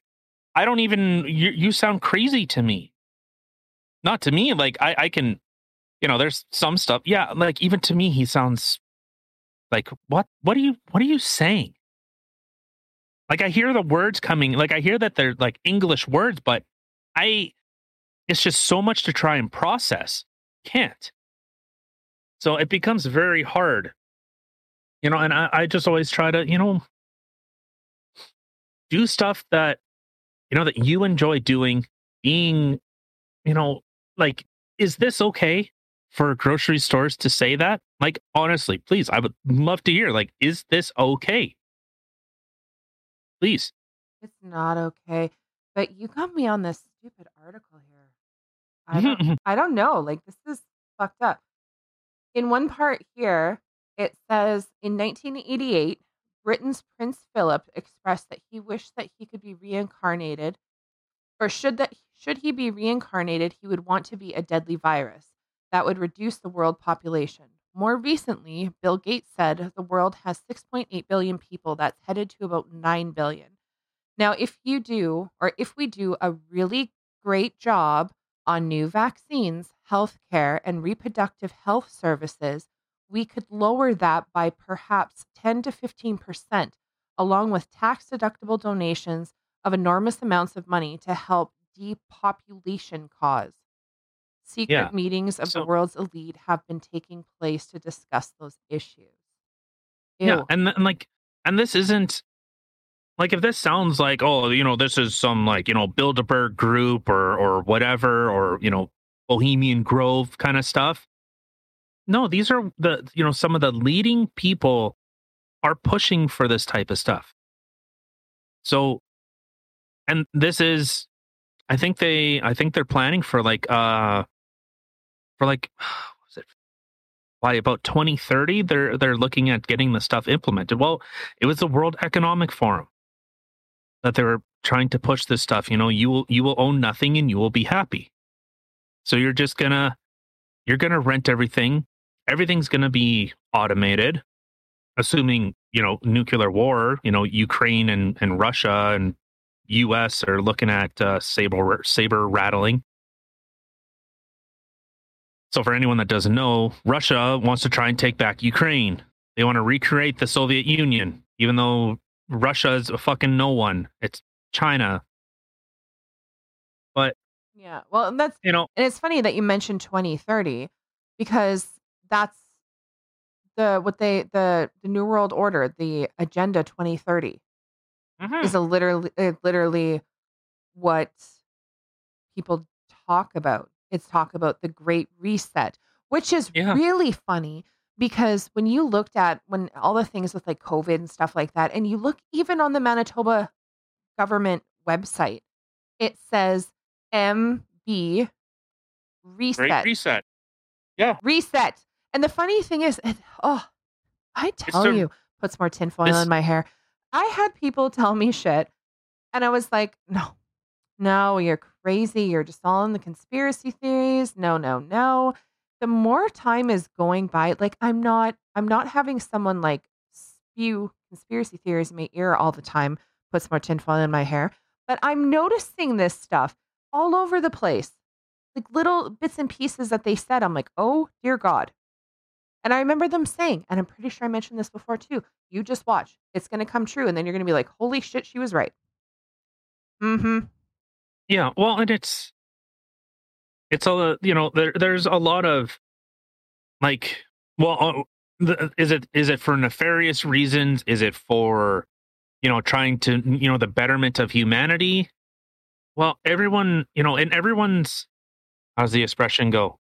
i don't even you you sound crazy to me not to me like i i can you know there's some stuff yeah like even to me he sounds like what what are you what are you saying? Like i hear the words coming like i hear that they're like english words but i it's just so much to try and process. Can't. So it becomes very hard. You know and I, I just always try to you know do stuff that you know that you enjoy doing being you know like is this okay for grocery stores to say that like honestly please i would love to hear like is this okay please It's not okay. But you got me on this stupid article here. I don't I don't know. Like this is fucked up. In one part here, it says in 1988, Britain's Prince Philip expressed that he wished that he could be reincarnated or should that should he be reincarnated, he would want to be a deadly virus that would reduce the world population. More recently, Bill Gates said the world has 6.8 billion people that's headed to about 9 billion. Now, if you do, or if we do a really great job on new vaccines, healthcare, and reproductive health services, we could lower that by perhaps 10 to 15%, along with tax deductible donations of enormous amounts of money to help depopulation cause. Secret Yeah. meetings of So- the world's elite have been taking place to discuss those issues. Yeah, and and like, and this isn't like if this sounds like oh, you know, this is some like you know Bilderberg group or or whatever or you know Bohemian Grove kind of stuff. No, these are the you know some of the leading people are pushing for this type of stuff. So, and this is, I think they, I think they're planning for like uh, for like, was it? By about 2030 they're they're looking at getting the stuff implemented. Well it was the world economic forum that they were trying to push this stuff you know you will you will own nothing and you will be happy. So you're just gonna you're gonna rent everything. Everything's gonna be automated assuming you know nuclear war you know ukraine and and russia and us are looking at uh, saber saber rattling so, for anyone that doesn't know, Russia wants to try and take back Ukraine. They want to recreate the Soviet Union, even though Russia is a fucking no one. It's China. But, Yeah. Well, and that's you know, and it's funny that you mentioned 2030 because that's the what they the the new world order, the agenda 2030 mhm, is a literally literally what people talk about. It's talk about the great reset, which is Yeah. really funny because when you looked at when all the things with like COVID and stuff like that, and you look even on the Manitoba government website, it says MB Great reset. Yeah. reset. And the funny thing is, oh, I tell you, puts more tinfoil this- in my hair. I had people tell me shit, and I was like, no, no, you're crazy. You're just all in the conspiracy theories. No, no, no. The more time is going by, like I'm not, I'm not having someone like spew conspiracy theories in my ear all the time. Puts more tinfoil in my hair, but I'm noticing this stuff all over the place like little bits and pieces that they said. I'm like, oh dear God. And I remember them saying, and I'm pretty sure I mentioned this before too. You just watch, it's going to come true, and then you're going to be like, holy shit, she was right. Mm-hmm. Yeah, well, and it's it's a you know there there's a lot of like well uh, is it is it for nefarious reasons? Is it for you know trying to you know the betterment of humanity? Well, everyone you know, and everyone's how's the expression go?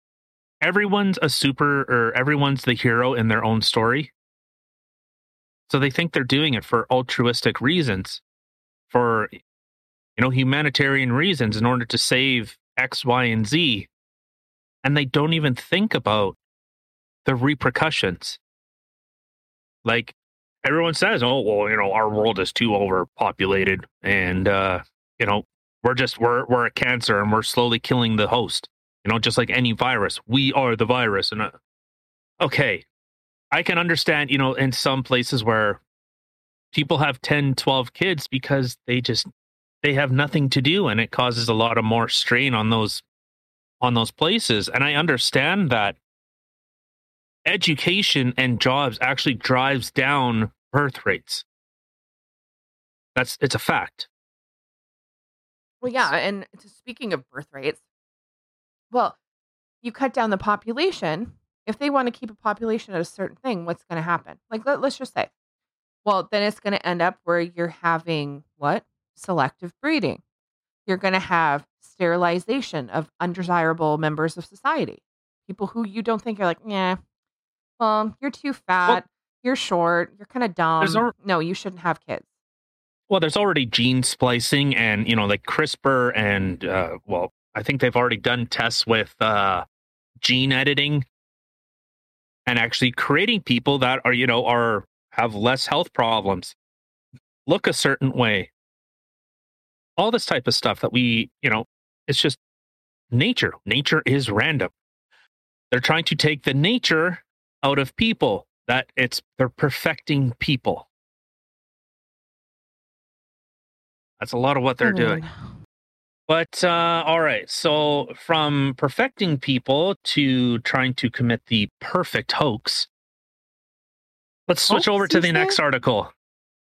Everyone's a super or everyone's the hero in their own story. So they think they're doing it for altruistic reasons, for you know, humanitarian reasons in order to save X, Y, and Z. And they don't even think about the repercussions. Like everyone says, oh, well, you know, our world is too overpopulated and, uh, you know, we're just, we're, we're a cancer and we're slowly killing the host, you know, just like any virus. We are the virus. And, uh, okay, I can understand, you know, in some places where people have 10, 12 kids because they just they have nothing to do and it causes a lot of more strain on those on those places and i understand that education and jobs actually drives down birth rates that's it's a fact Well, yeah. And speaking of birth rates, well, you cut down the population. If they want to keep a population at a certain thing, what's going to happen? Like, let, let's just say, well, then it's going to end up where you're having what? Selective breeding. You're going to have sterilization of undesirable members of society. People who you don't think are like, yeah, well, you're too fat, you're short, you're kind of dumb. Al- no, you shouldn't have kids. well there's already gene splicing and you know like crispr and uh well i think they've already done tests with uh gene editing and actually creating people that are you know are have less health problems look a certain way all this type of stuff that we you know it's just nature. Nature is random. They're trying to take the nature out of people that it's they're perfecting people. That's a lot of what they're I doing. But uh, all right, so from perfecting people to trying to commit the perfect hoax, let's switch Hoax, over to the next article.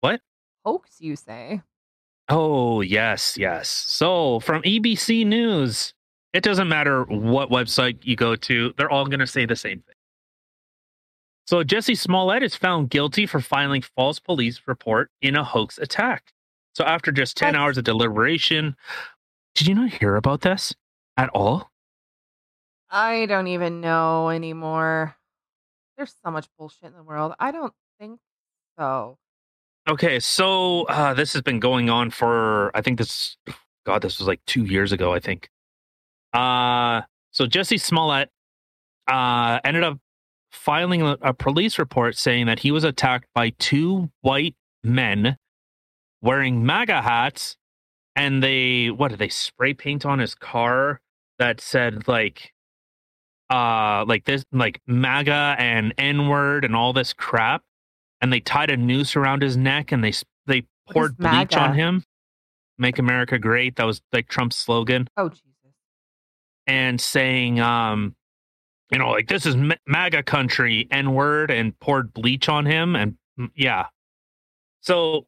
What? Hoax, you say? Oh yes, yes. So from ABC News, it doesn't matter what website you go to; they're all going to say the same thing. So Jussie Smollett is found guilty for filing false police report in a hoax attack. So after just ten What? hours of deliberation, did you not hear about this at all? I don't even know anymore. There's so much bullshit in the world. I don't think so. Okay, so uh, this has been going on for I think this God, this was like two years ago, I think. Uh so Jussie Smollett uh ended up filing a, a police report saying that he was attacked by two white men wearing MAGA hats and they what did they spray paint on his car that said like uh like this like MAGA and N-word and all this crap and they tied a noose around his neck and they they poured bleach on him. Make America Great. That was like Trump's slogan Oh Jesus. and saying um you know like this is MAGA country N-word and poured bleach on him and mm, yeah. So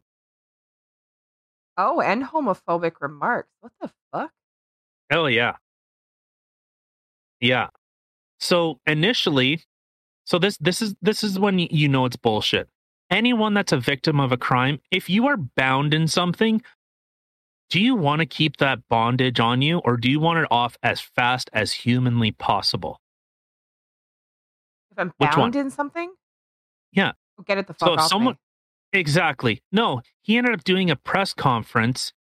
Oh, and homophobic remarks. What the fuck? Hell yeah. Yeah. So initially, so this this is this is when you know it's bullshit. Anyone that's a victim of a crime, if you are bound in something, do you want to keep that bondage on you or do you want it off as fast as humanly possible? If I'm bound in something? Yeah. Oh, get it the fuck So off someone- me. Exactly. No, he ended up doing a press conference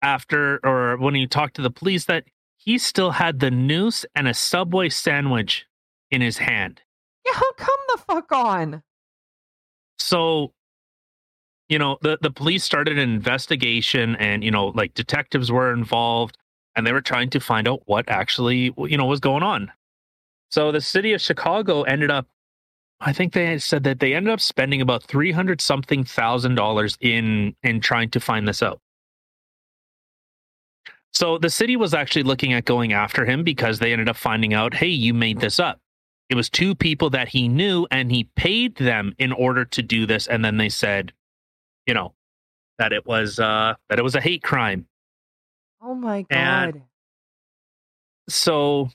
after or when he talked to the police that he still had the noose and a Subway sandwich in his hand. Yeah, how come the fuck on. So, you know, the the police started an investigation and, you know, like detectives were involved and they were trying to find out what actually, you know, was going on. So the city of Chicago ended up I think they said that they ended up spending about 300 something thousand dollars in in trying to find this out. So the city was actually looking at going after him because they ended up finding out, "Hey, you made this up." It was two people that he knew and he paid them in order to do this and then they said, you know, that it was uh that it was a hate crime. Oh my And- god. so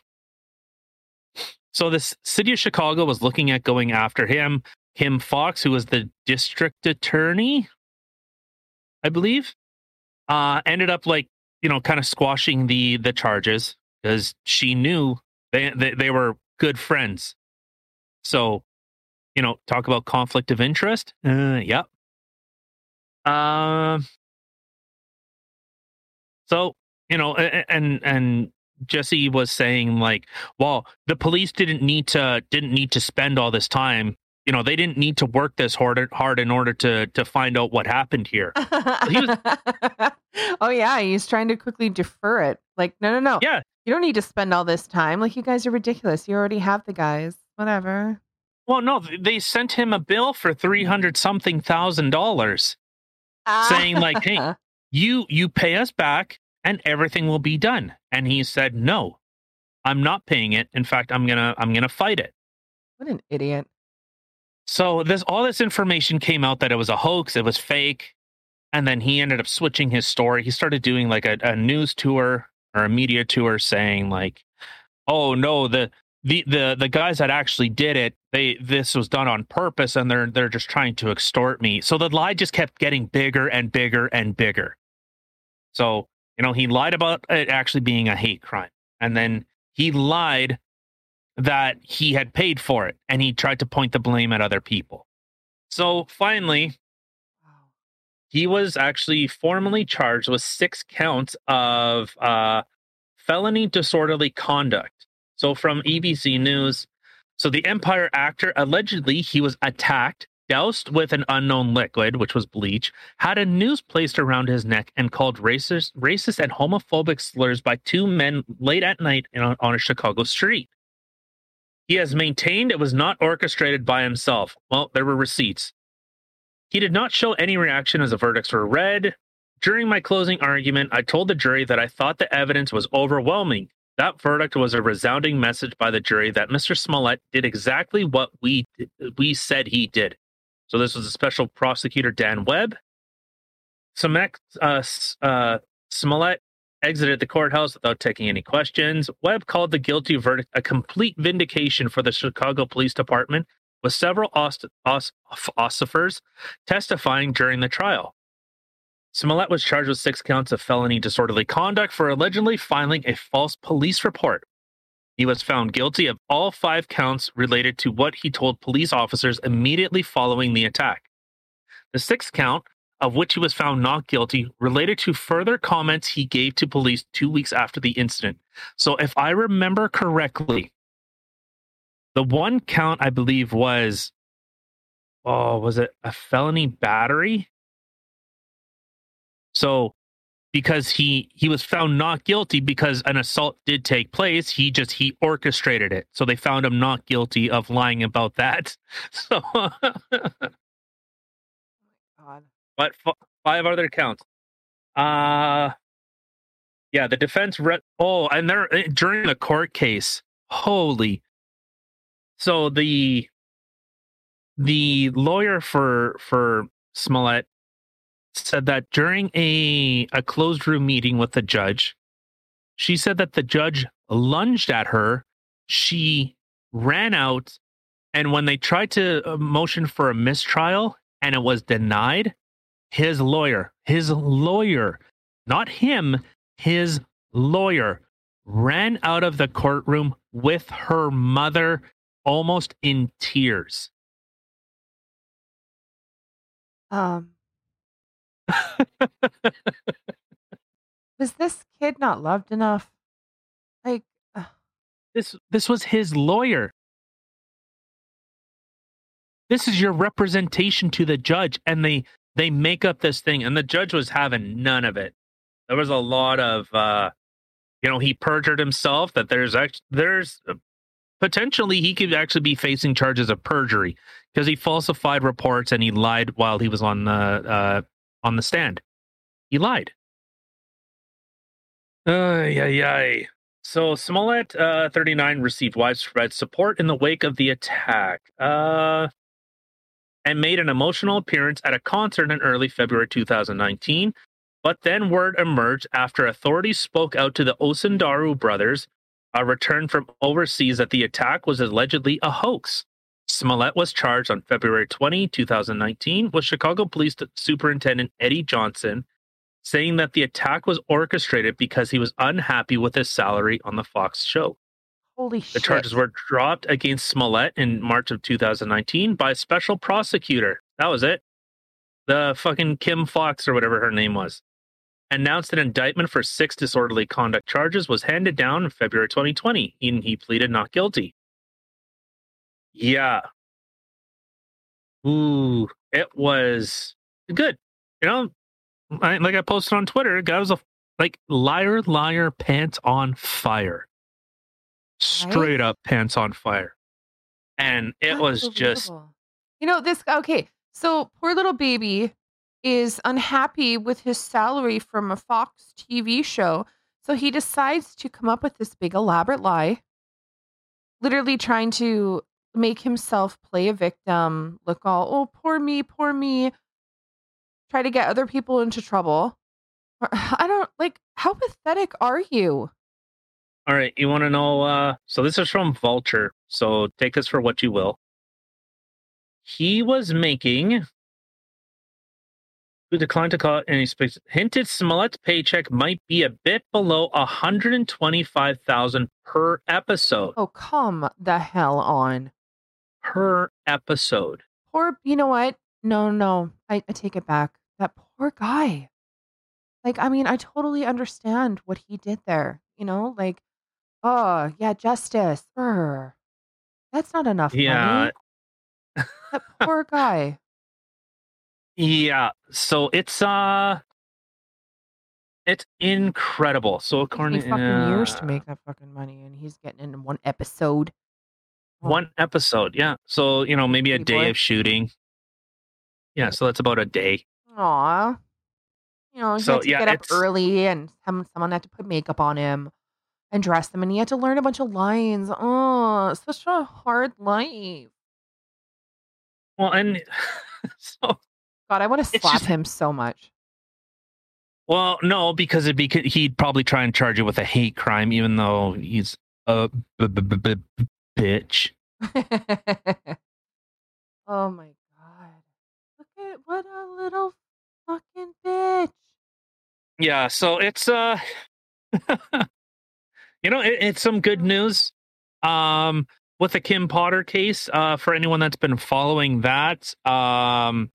so this city of chicago was looking at going after him kim foxx who was the district attorney i believe uh ended up like you know kind of squashing the the charges because she knew they, they they were good friends. So you know talk about conflict of interest? Uh yep. Um so you know and and jussie was saying like well the police didn't need to didn't need to spend all this time. You know they didn't need to work this hard hard in order to to find out what happened here. He was- oh yeah, he's trying to quickly defer it. Like, no, no, no. yeah You don't need to spend all this time. Like, you guys are ridiculous. You already have the guys. Whatever. well no they sent him a bill for 300 something thousand dollars ah. Saying, like, hey, you you pay us back and everything will be done and he said no i'm not paying it in fact i'm gonna i'm gonna fight it what an idiot. So this all this information came out that it was a hoax, it was fake, and then he ended up switching his story. He started doing like a, a news tour or a media tour saying like, "Oh no, the the the the guys that actually did it, they this was done on purpose, and they're they're just trying to extort me." So the lie just kept getting bigger and bigger and bigger. So you know he lied about it actually being a hate crime, and then he lied that he had paid for it and he tried to point the blame at other people. So finally. He was actually formally charged with six counts of uh, felony disorderly conduct. So from ABC News, so the Empire actor allegedly he was attacked, doused with an unknown liquid, which was bleach, had a noose placed around his neck, and called racist, racist and homophobic slurs by two men late at night on a Chicago street. He has maintained it was not orchestrated by himself. Well, there were receipts. He did not show any reaction as the verdicts were read. During my closing argument, I told the jury that I thought the evidence was overwhelming. That verdict was a resounding message by the jury that Mr. Smollett did exactly what we we said he did. So this was a special prosecutor Dan Webb. Uh, uh, Smollett exited the courthouse without taking any questions. Webb called the guilty verdict a complete vindication for the Chicago Police Department, with several os- testifying during the trial. Smollett was charged with six counts of felony disorderly conduct for allegedly filing a false police report. He was found guilty of all five counts related to what he told police officers immediately following the attack. The sixth count, of which he was found not guilty, related to further comments he gave to police two weeks after the incident. So, if I remember correctly, the one count I believe was, oh, was it a felony battery? So, because he he was found not guilty because an assault did take place, he just he orchestrated it. So they found him not guilty of lying about that. So, God. but f- five other counts. Uh yeah, the defense re- oh, and they're eh, during the court case. Holy. So the the lawyer for for Smollett said that during a a closed room meeting with the judge, she said that the judge lunged at her, she ran out, and when they tried to uh, motion for a mistrial and it was denied, his lawyer, his lawyer, not him, his lawyer ran out of the courtroom with her mother almost in tears. Um, was this kid not loved enough? Like, uh, This this was his lawyer. This is your representation to the judge, and they they make up this thing, and the judge was having none of it. There was a lot of, uh, you know, he perjured himself. That there's act- there's uh, potentially he could actually be facing charges of perjury because he falsified reports and he lied while he was on the uh, on the stand. He lied. Ay, ay. So Smollett, uh, 39, received widespread support in the wake of the attack, uh, and made an emotional appearance at a concert in early February 2019. But then word emerged after authorities spoke out to the Osundairo brothers, uh, return from overseas, that the attack was allegedly a hoax. Smollett was charged on February 20, 2019, with Chicago Police Superintendent Eddie Johnson saying that the attack was orchestrated because he was unhappy with his salary on the Fox show. holy The shit. charges were dropped against Smollett in March of 2019 by a special prosecutor. That was it. The fucking Kim Foxx or whatever her name was. Announced an indictment for six disorderly conduct charges was handed down in February 2020 and he pleaded not guilty. Yeah. Ooh, it was good. You know, I, like I posted on Twitter, guy was a like liar, liar, pants on fire, straight up pants on fire, and it was just You know, this okay. So poor little baby is unhappy with his salary from a Fox TV show. So he decides to come up with this big elaborate lie, literally trying to make himself play a victim, look all, oh, poor me, poor me, try to get other people into trouble. I don't like, how pathetic are you? all right. You want to know? uh So this is from Vulture. So take this for what you will. He was making. Who declined to call it any space? Hinted Smollett's paycheck might be a bit below 125,000 per episode. Oh, come the hell on. Per episode. poor you know what no no I, I take it back that poor guy like i mean i totally understand what he did there you know like oh yeah justice Urgh. that's not enough Yeah. money that poor guy Yeah. So it's uh it's incredible. So according fucking years to make that fucking money and he's getting in one episode Oh, one episode. Yeah. So, you know, maybe a Pretty day boy. of shooting. Yeah, so that's about a day. Aw. you know he So, had to yeah, get up it's- early and some, someone had to put makeup on him and dress him and he had to learn a bunch of lines oh such a hard life Well, and so God, I want to slap just- him so much. well, no, because it'd be he'd probably try and charge you with a hate crime even though he's a b- b- b- b- bitch. oh my God. Look at what a little fucking bitch. Yeah, so it's uh you know, it, it's some good news. Um with the Kim Potter case, uh for anyone that's been following that, um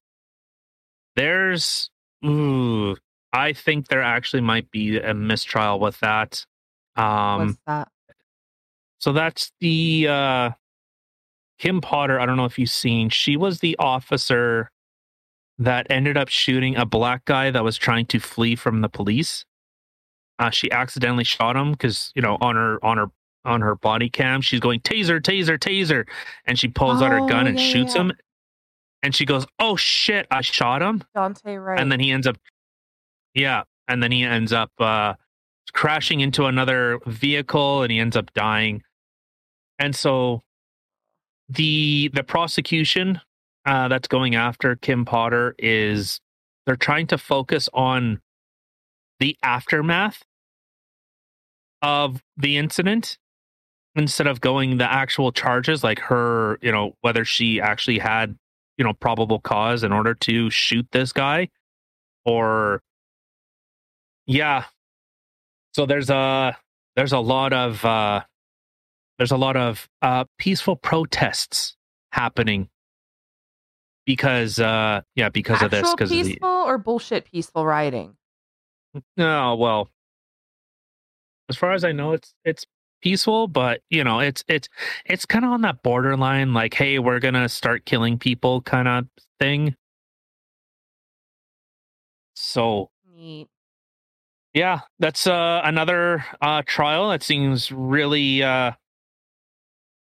there's ooh, I think there actually might be a mistrial with that. Um What's that? so that's the uh Kim Potter, I don't know if you've seen, she was the officer that ended up shooting a black guy that was trying to flee from the police. Uh, she accidentally shot him because you know on her on her on her body cam she's going taser taser taser and she pulls out her gun Oh, and yeah, yeah, shoots yeah. him and she goes oh shit I shot him Daunte Wright. and then he ends up yeah and then he ends up uh crashing into another vehicle and he ends up dying and so the the prosecution uh that's going after kim potter is they're trying to focus on the aftermath of the incident instead of going the actual charges like her you know whether she actually had you know probable cause in order to shoot this guy or yeah so there's a there's a lot of uh there's a lot of uh, peaceful protests happening because uh yeah because Actual of this because peaceful or bullshit peaceful rioting? no well as far as i know it's it's peaceful but you know it's it's it's kind of on that borderline like hey we're gonna start killing people kind of thing. So Neat. yeah that's uh another uh trial that seems really uh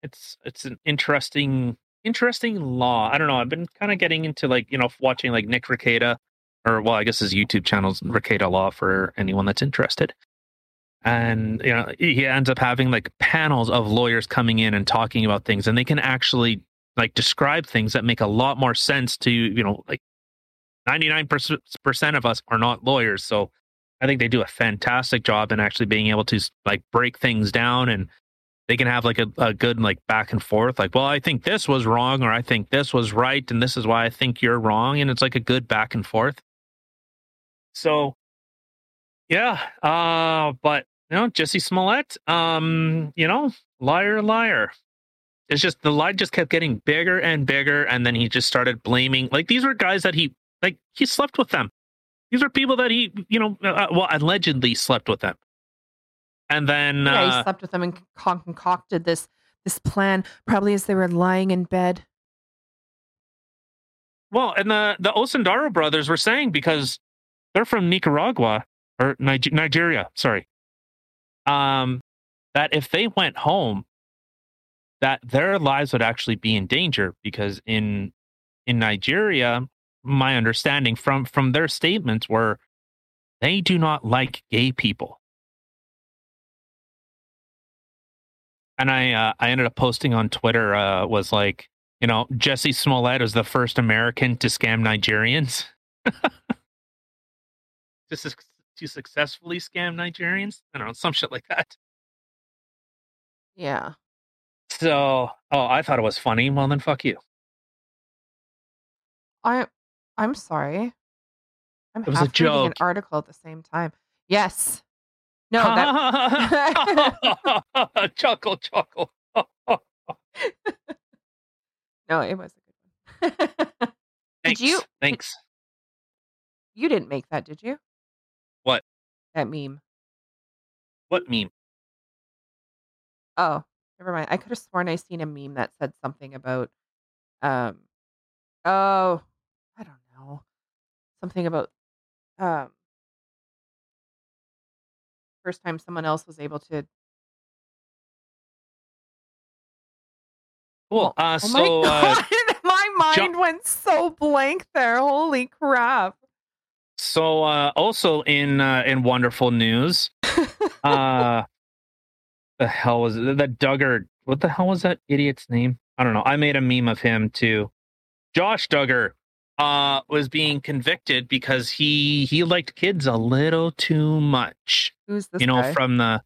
it's it's an interesting interesting law. I don't know i've been kind of getting into like you know watching like nick Rekieta, or well i guess his youtube channel's Rekieta law for anyone that's interested and you know he ends up having like panels of lawyers coming in and talking about things and they can actually like describe things that make a lot more sense to you know like 99% of us are not lawyers. So i think they do a fantastic job in actually being able to like break things down and they can have like a, a good like back and forth like well i think this was wrong or i think this was right and this is why i think you're wrong and it's like a good back and forth. So yeah uh but you know jussie smollett um you know liar liar it's just the lie just kept getting bigger and bigger and then he just started blaming like these were guys that he like he slept with them these are people that he you know uh, well allegedly slept with them and then Yeah, uh, he slept with them and con- concocted this this plan, probably as they were lying in bed. Well, and the the Osundairo brothers were saying because they're from Nicaragua or Niger- Nigeria, sorry. Um, that if they went home, that their lives would actually be in danger because in in Nigeria, my understanding from from their statements were they do not like gay people. And I uh, I ended up posting on Twitter uh, was like you know, Jussie Smollett is the first American to scam Nigerians. su- to successfully scam Nigerians. I don't know, some shit like that. Yeah. So, oh, I thought it was funny. Well, then fuck you. I I'm sorry. I'm It was a half reading an article at the same time. Yes. No, that chuckle, chuckle. no, it was a good one. Thanks. you- Thanks. you didn't make that, did you? What? That meme. What meme? Oh, never mind. I could have sworn I seen a meme that said something about um oh, I don't know. Something about um first time someone else was able to Cool. Oh, Uh, oh so, my uh, my Jo- mind went so blank there. Holy crap. So uh, also in uh, in wonderful news, uh, the hell was it? That Duggar. What the hell was that idiot's name? I don't know. I made a meme of him too. Josh Duggar uh, was being convicted because he he liked kids a little too much. Who's this you know, guy? from the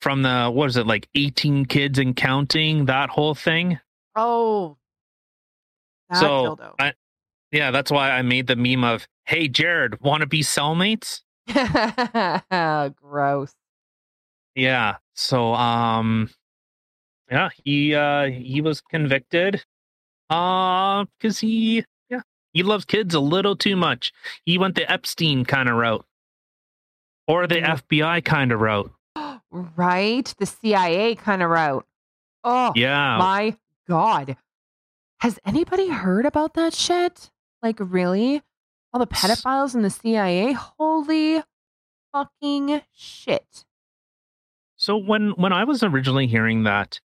from the what is it like eighteen kids and counting that whole thing. oh. That so dildo. I, yeah, that's why I made the meme of Hey Jared, want to be cellmates? Gross. Yeah. So um yeah, he uh he was convicted uh cuz he yeah, he loves kids a little too much. He went the Epstein kind of route or the Mm. FBI kind of route. right? The CIA kind of route. Oh, Yeah. my God. Has anybody heard about that shit? Like, really? All the pedophiles in the CIA? Holy fucking shit. So when when I was originally hearing that,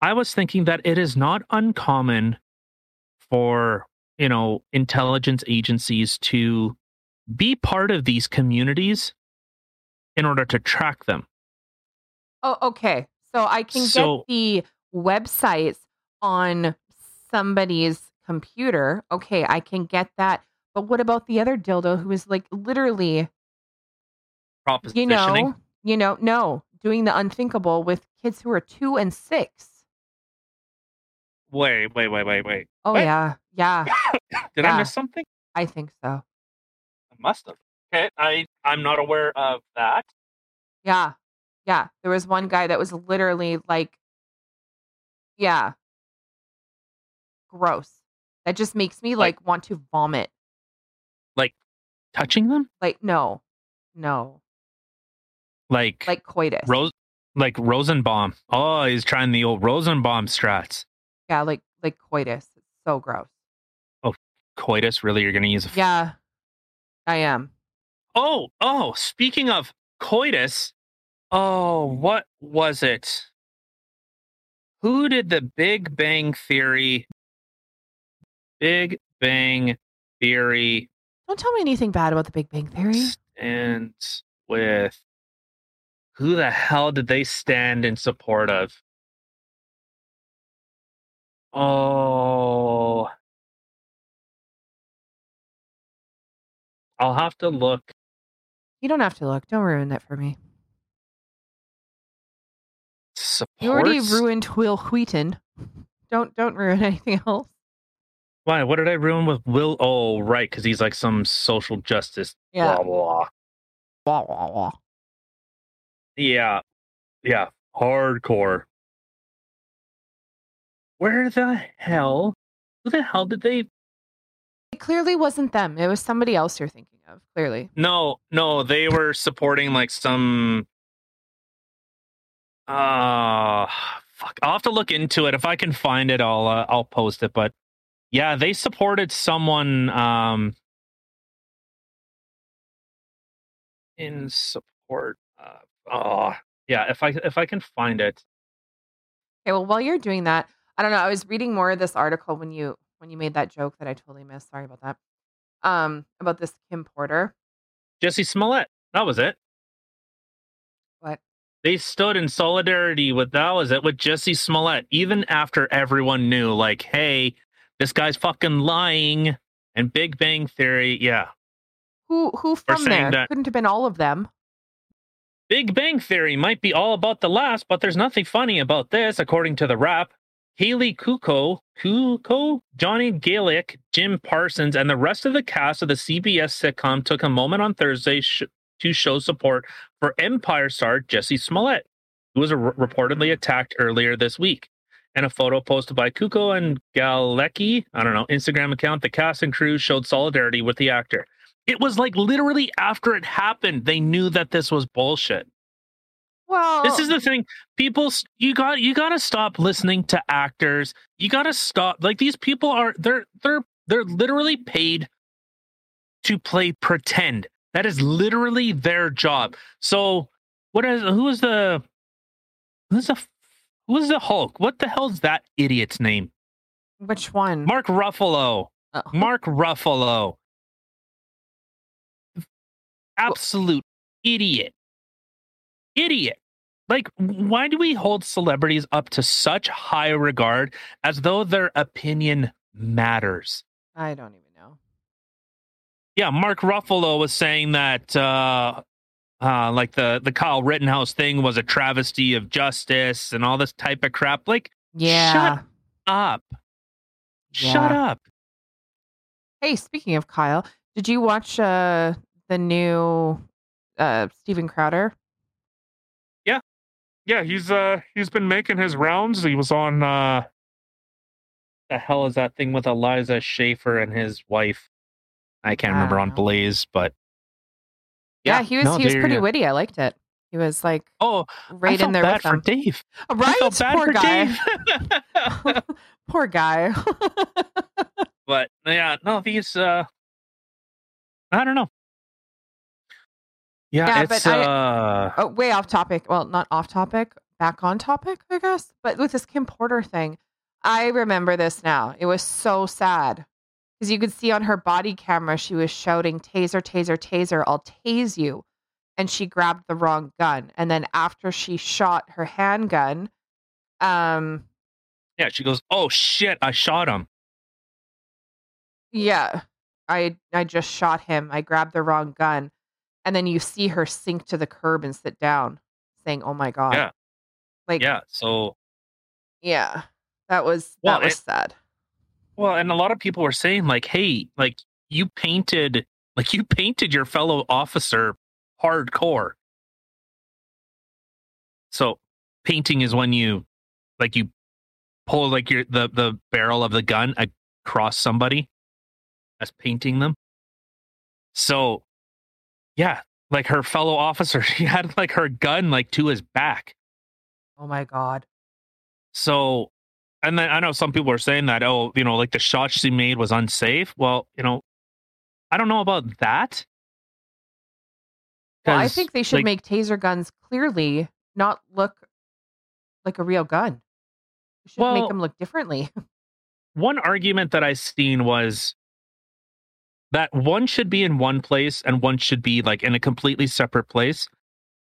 I was thinking that it is not uncommon for, you know, intelligence agencies to be part of these communities in order to track them. Oh, okay. So I can So- get the websites on somebody's computer. Okay, I can get that. But what about the other dildo who is like literally, Propositioning. you know, you know, no, doing the unthinkable with kids who are two and six? Wait, wait, wait, wait, wait. Oh What? yeah, yeah, Did I miss something? I think so. I must have. Okay, I I'm not aware of that. Yeah, yeah. There was one guy that was literally like Yeah. Gross. That just makes me Like- like want to vomit. Like touching them? Like no. No. Like Like coitus. Rose like Rosenbaum. Oh, he's trying the old Rosenbaum strats. yeah, like like coitus. It's so gross. Oh, coitus, really? You're gonna use a f- Yeah. I am. Oh, oh, speaking of coitus, oh, what was it? Who did the Big Bang Theory? Big Bang Theory Don't tell me anything bad about the Big Bang Theory. And with. Who the hell did they stand in support of? Oh. I'll have to look. You don't have to look. Don't ruin that for me. Supports? You already ruined Wil Wheaton. Don't don't ruin anything else. Why? What did I ruin with Will? Oh, right, because he's like some social justice. Yeah. Blah, blah. Blah blah wah. Yeah. Yeah. Hardcore. Where the hell? Who the hell did they? It clearly wasn't them. It was somebody else you're thinking of. Clearly. No, no, they were supporting like some. Uh fuck. I'll have to look into it. If I can find it, I'll uh, I'll post it. But yeah, they supported someone um in support. Uh, oh yeah, if I if I can find it. Okay, well, while you're doing that, I don't know. I was reading more of this article when you when you made that joke that I totally missed. Sorry about that. Um, about this Kim Potter. Jussie Smollett. That was it. What? They stood in solidarity with that was it with Jussie Smollett, even after everyone knew, like, hey, this guy's fucking lying. And Big Bang Theory, yeah. Who who from there? that- Couldn't have been all of them. Big Bang Theory might be all about the last, but there's nothing funny about this, according to the rap. Haley Cuoco, Cuoco, Johnny Galecki, Jim Parsons, and the rest of the cast of the CBS sitcom took a moment on Thursday sh- to show support for Empire star Jussie Smollett, who was r- reportedly attacked earlier this week. And a photo posted by Cuoco and Galecki, I don't know, Instagram account, the cast and crew showed solidarity with the actor. It was like literally after it happened, they knew that this was bullshit. Well, This is the thing. People you got you got to stop listening to actors. You got to stop like these people are they're they're they're literally paid to play pretend. That is literally their job. So what is who is the who's the who's the Hulk? What the hell's that idiot's name? which one? Mark Ruffalo. Oh. Mark Ruffalo. Absolute idiot. Idiot. Like, why do we hold celebrities up to such high regard as though their opinion matters? I don't even know. Yeah, Mark Ruffalo was saying that uh uh like the the Kyle Rittenhouse thing was a travesty of justice and all this type of crap. Like, Yeah. Shut up. Shut up. Hey, speaking of Kyle, did you watch uh the new uh Steven Crowder? Yeah, yeah, he's uh he's been making his rounds. He was on uh the hell is that thing with Elijah Schaffer and his wife? I can't I remember on. Blaze, but Yeah, he was no, he was pretty witty. I liked it. He was like Oh, right in there bad with them. Dave. Right? Poor for guy. Dave. Poor guy. but yeah, no, these uh I don't know. Yeah, Yeah, it's but I- uh oh, way off topic. Well, not off topic, back on topic, I guess. But with this Kim Potter thing, I remember this now. It was so sad because you could see on her body camera she was shouting, "Taser, taser, taser! I'll tase you!" And she grabbed the wrong gun. And then after she shot her handgun, um, yeah, she goes, "Oh shit, I shot him." yeah, I I just shot him. I grabbed the wrong gun. And then you see her sink to the curb and sit down, saying, "Oh my god!" Yeah. like Yeah, so Yeah. That was Well, that was it- sad. Well, and a lot of people were saying like, "Hey, like you painted, like you painted your fellow officer hardcore." So, painting is when you, like you, pull like your the the barrel of the gun across somebody as painting them. So, yeah, like her fellow officer, she had like her gun like to his back. Oh my god. So, and then I know some people are saying that oh, you know, like the shot she made was unsafe. Well, you know, I don't know about that. Well, I think they should like, make taser guns clearly not look like a real gun. You should make them look differently. one argument that I seen was that one should be in one place and one should be like in a completely separate place.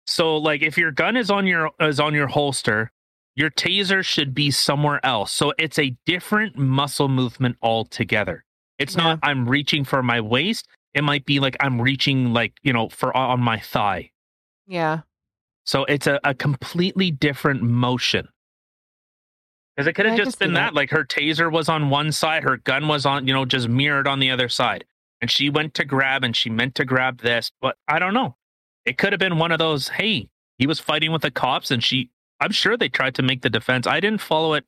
So like if your gun is on your is on your holster, your taser should be somewhere else. So it's a different muscle movement altogether. It's Yeah. not I'm reaching for my waist. It might be like I'm reaching like, you know, for on my thigh. yeah. So it's a, a completely different motion. Because it could have just been that. that. Like her taser was on one side, her gun was on, you know, just mirrored on the other side. And she went to grab and she meant to grab this, but I don't know. It could have been one of those, hey, he was fighting with the cops and she, I'm sure they tried to make the defense. I didn't follow it,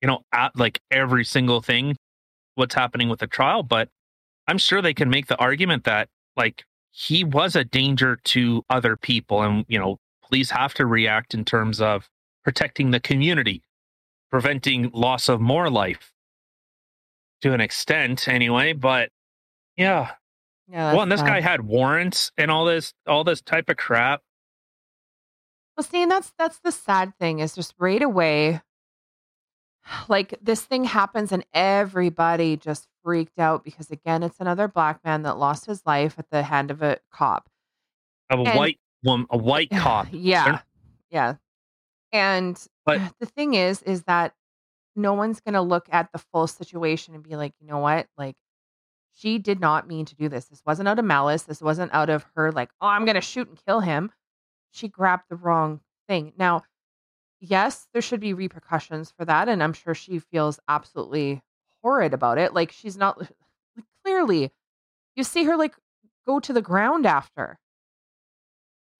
you know, at like every single thing, what's happening with the trial, but I'm sure they can make the argument that like he was a danger to other people and, you know, police have to react in terms of protecting the community, preventing loss of more life to an extent anyway. But yeah. Yeah. well, and this guy had warrants and all this, all this type of crap. Well, see, and that's that's the sad thing is just right away, like this thing happens and everybody just freaked out because again, it's another black man that lost his life at the hand of a cop. Of a And- white woman, a white cop. Yeah. They're- Yeah. And But- the thing is, is that no one's going to look at the full situation and be like, you know what? Like, she did not mean to do this. This wasn't out of malice. This wasn't out of her, like, oh, I'm going to shoot and kill him. She grabbed the wrong thing. Now, yes, there should be repercussions for that. And I'm sure she feels absolutely horrid about it. Like, she's not, like, clearly, you see her, like, go to the ground after.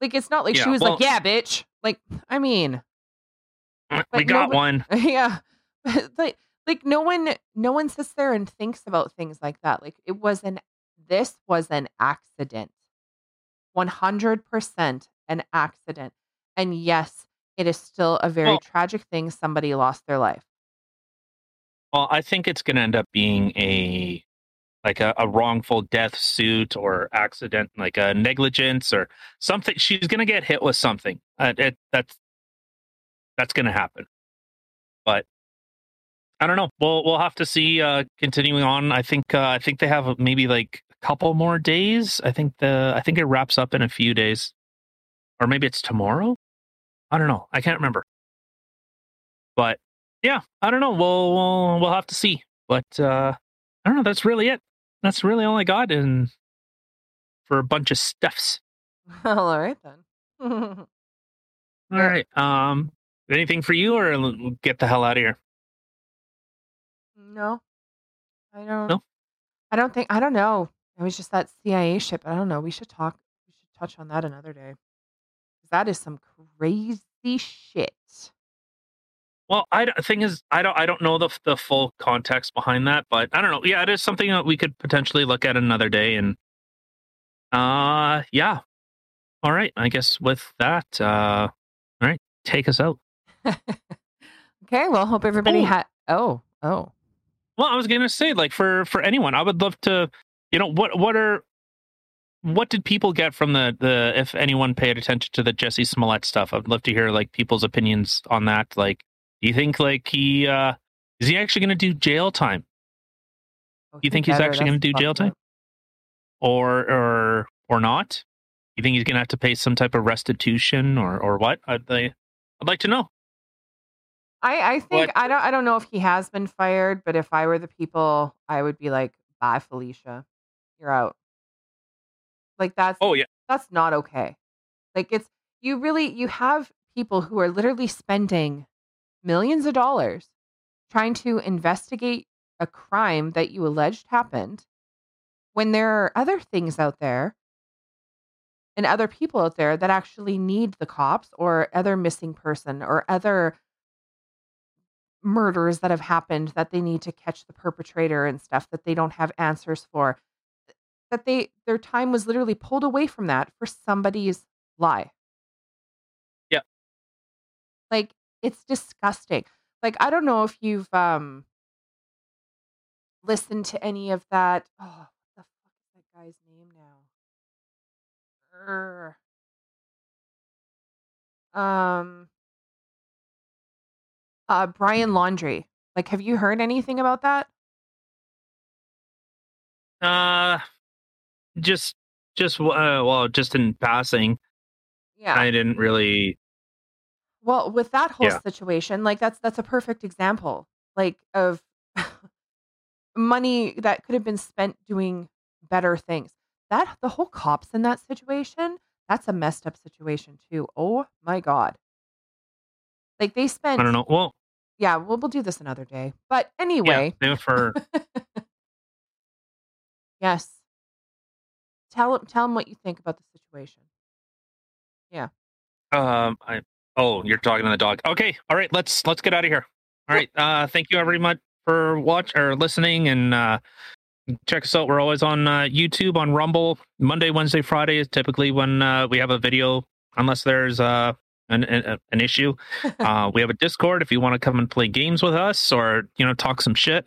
Like, it's not like she Yeah, was like, yeah, bitch. Like, I mean, we got nobody- one. yeah like like no one no one sits there and thinks about things like that like it was an this was an accident 100% an accident and yes it is still a very Well- tragic thing somebody lost their life Well, I think it's going to end up being a like a, a wrongful death suit or accident, like a negligence or something. She's going to get hit with something. Uh, it, that's that's going to happen. But I don't know. We'll we'll have to see. Uh, continuing on, I think uh, I think they have maybe like a couple more days. I think the I think it wraps up in a few days, or maybe it's tomorrow. I don't know. I can't remember. But yeah, I don't know. We'll we'll, we'll have to see. But uh, I don't know. That's really it. That's really all I got in for a bunch of stuffs. Well, all right then all right. Um, anything for you, or get the hell out of here? no i don't No? i don't think i don't know it was just that cia ship i don't know we should talk we should touch on that another day that is some crazy shit Well, I thing is, I don't I don't know the the full context behind that, but I don't know. Yeah, it is something that we could potentially look at another day. And uh, yeah. All right. I guess with that, uh, all right, take us out. okay well hope everybody Oh. had oh oh Well, I was gonna say, like for for anyone, I would love to, you know, what what are what did people get from the the if anyone paid attention to the Jussie Smollett stuff? I'd love to hear like people's opinions on that. Like, do you think like he uh is he actually gonna do jail time, Oh, You think he's actually gonna do jail time? or or or not? You think he's gonna have to pay some type of restitution or or what? I'd I'd like to know. I, I think What- I don't I don't know if he has been fired, but if I were the people, I would be like, "Bye, Felicia, you're out." Like that's Oh yeah, that's not okay. Like it's you really you have people who are literally spending millions of dollars trying to investigate a crime that you alleged happened when there are other things out there and other people out there that actually need the cops or other missing person or other murders that have happened that they need to catch the perpetrator and stuff that they don't have answers for that they their time was literally pulled away from that for somebody's lie Yeah. like it's disgusting. Like i don't know if you've um listened to any of that oh what the fuck is that guy's name now? Urgh. um. Uh brian laundrie like have you heard anything about that? Uh, just just uh, well, just in passing, yeah I didn't really. Well, with that whole Yeah. situation, like that's that's a perfect example, like of money that could have been spent doing better things. That the whole cops in that situation, that's a messed up situation too. Oh my god. Like they spent I don't know. Well, Yeah, we'll we'll do this another day. But anyway, same for yes. Tell him tell them what you think about the situation. Yeah. Um. I oh, you're talking to the dog. Okay, all right. Let's let's get out of here. All right. Uh, thank you very much for watch or listening, and uh, check us out. We're always on uh, YouTube, on Rumble. Monday, Wednesday, Friday is typically when uh, we have a video, unless there's uh an an, an issue. uh, we have a Discord if you want to come and play games with us or you know talk some shit.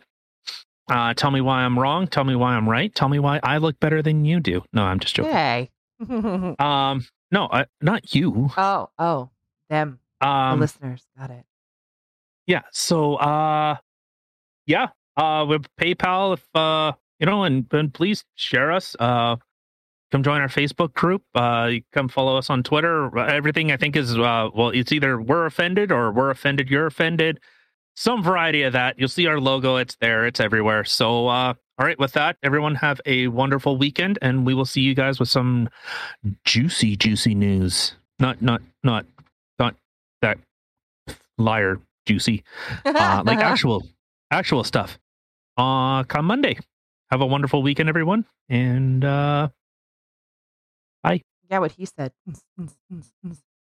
Uh, tell me why I'm wrong. Tell me why I'm right. Tell me why I look better than you do. No, I'm just joking. Hey. Um, no, I, not you. oh, oh, them, the Um, listeners. Got it. yeah. So, uh, yeah. Uh, with PayPal, if uh, you know, and, and please share us. Uh, come join our Facebook group. Uh, come follow us on Twitter. Everything I think is uh, well, it's either we're offended or we're offended. You're offended. Some variety of that. You'll see our logo. It's there. It's everywhere. So, uh, all right. With that, everyone have a wonderful weekend, and we will see you guys with some juicy, juicy news. Not, not, not, not that liar juicy. Uh, like actual, actual stuff. Uh, come Monday. Have a wonderful weekend, everyone, and uh, yeah, what he said.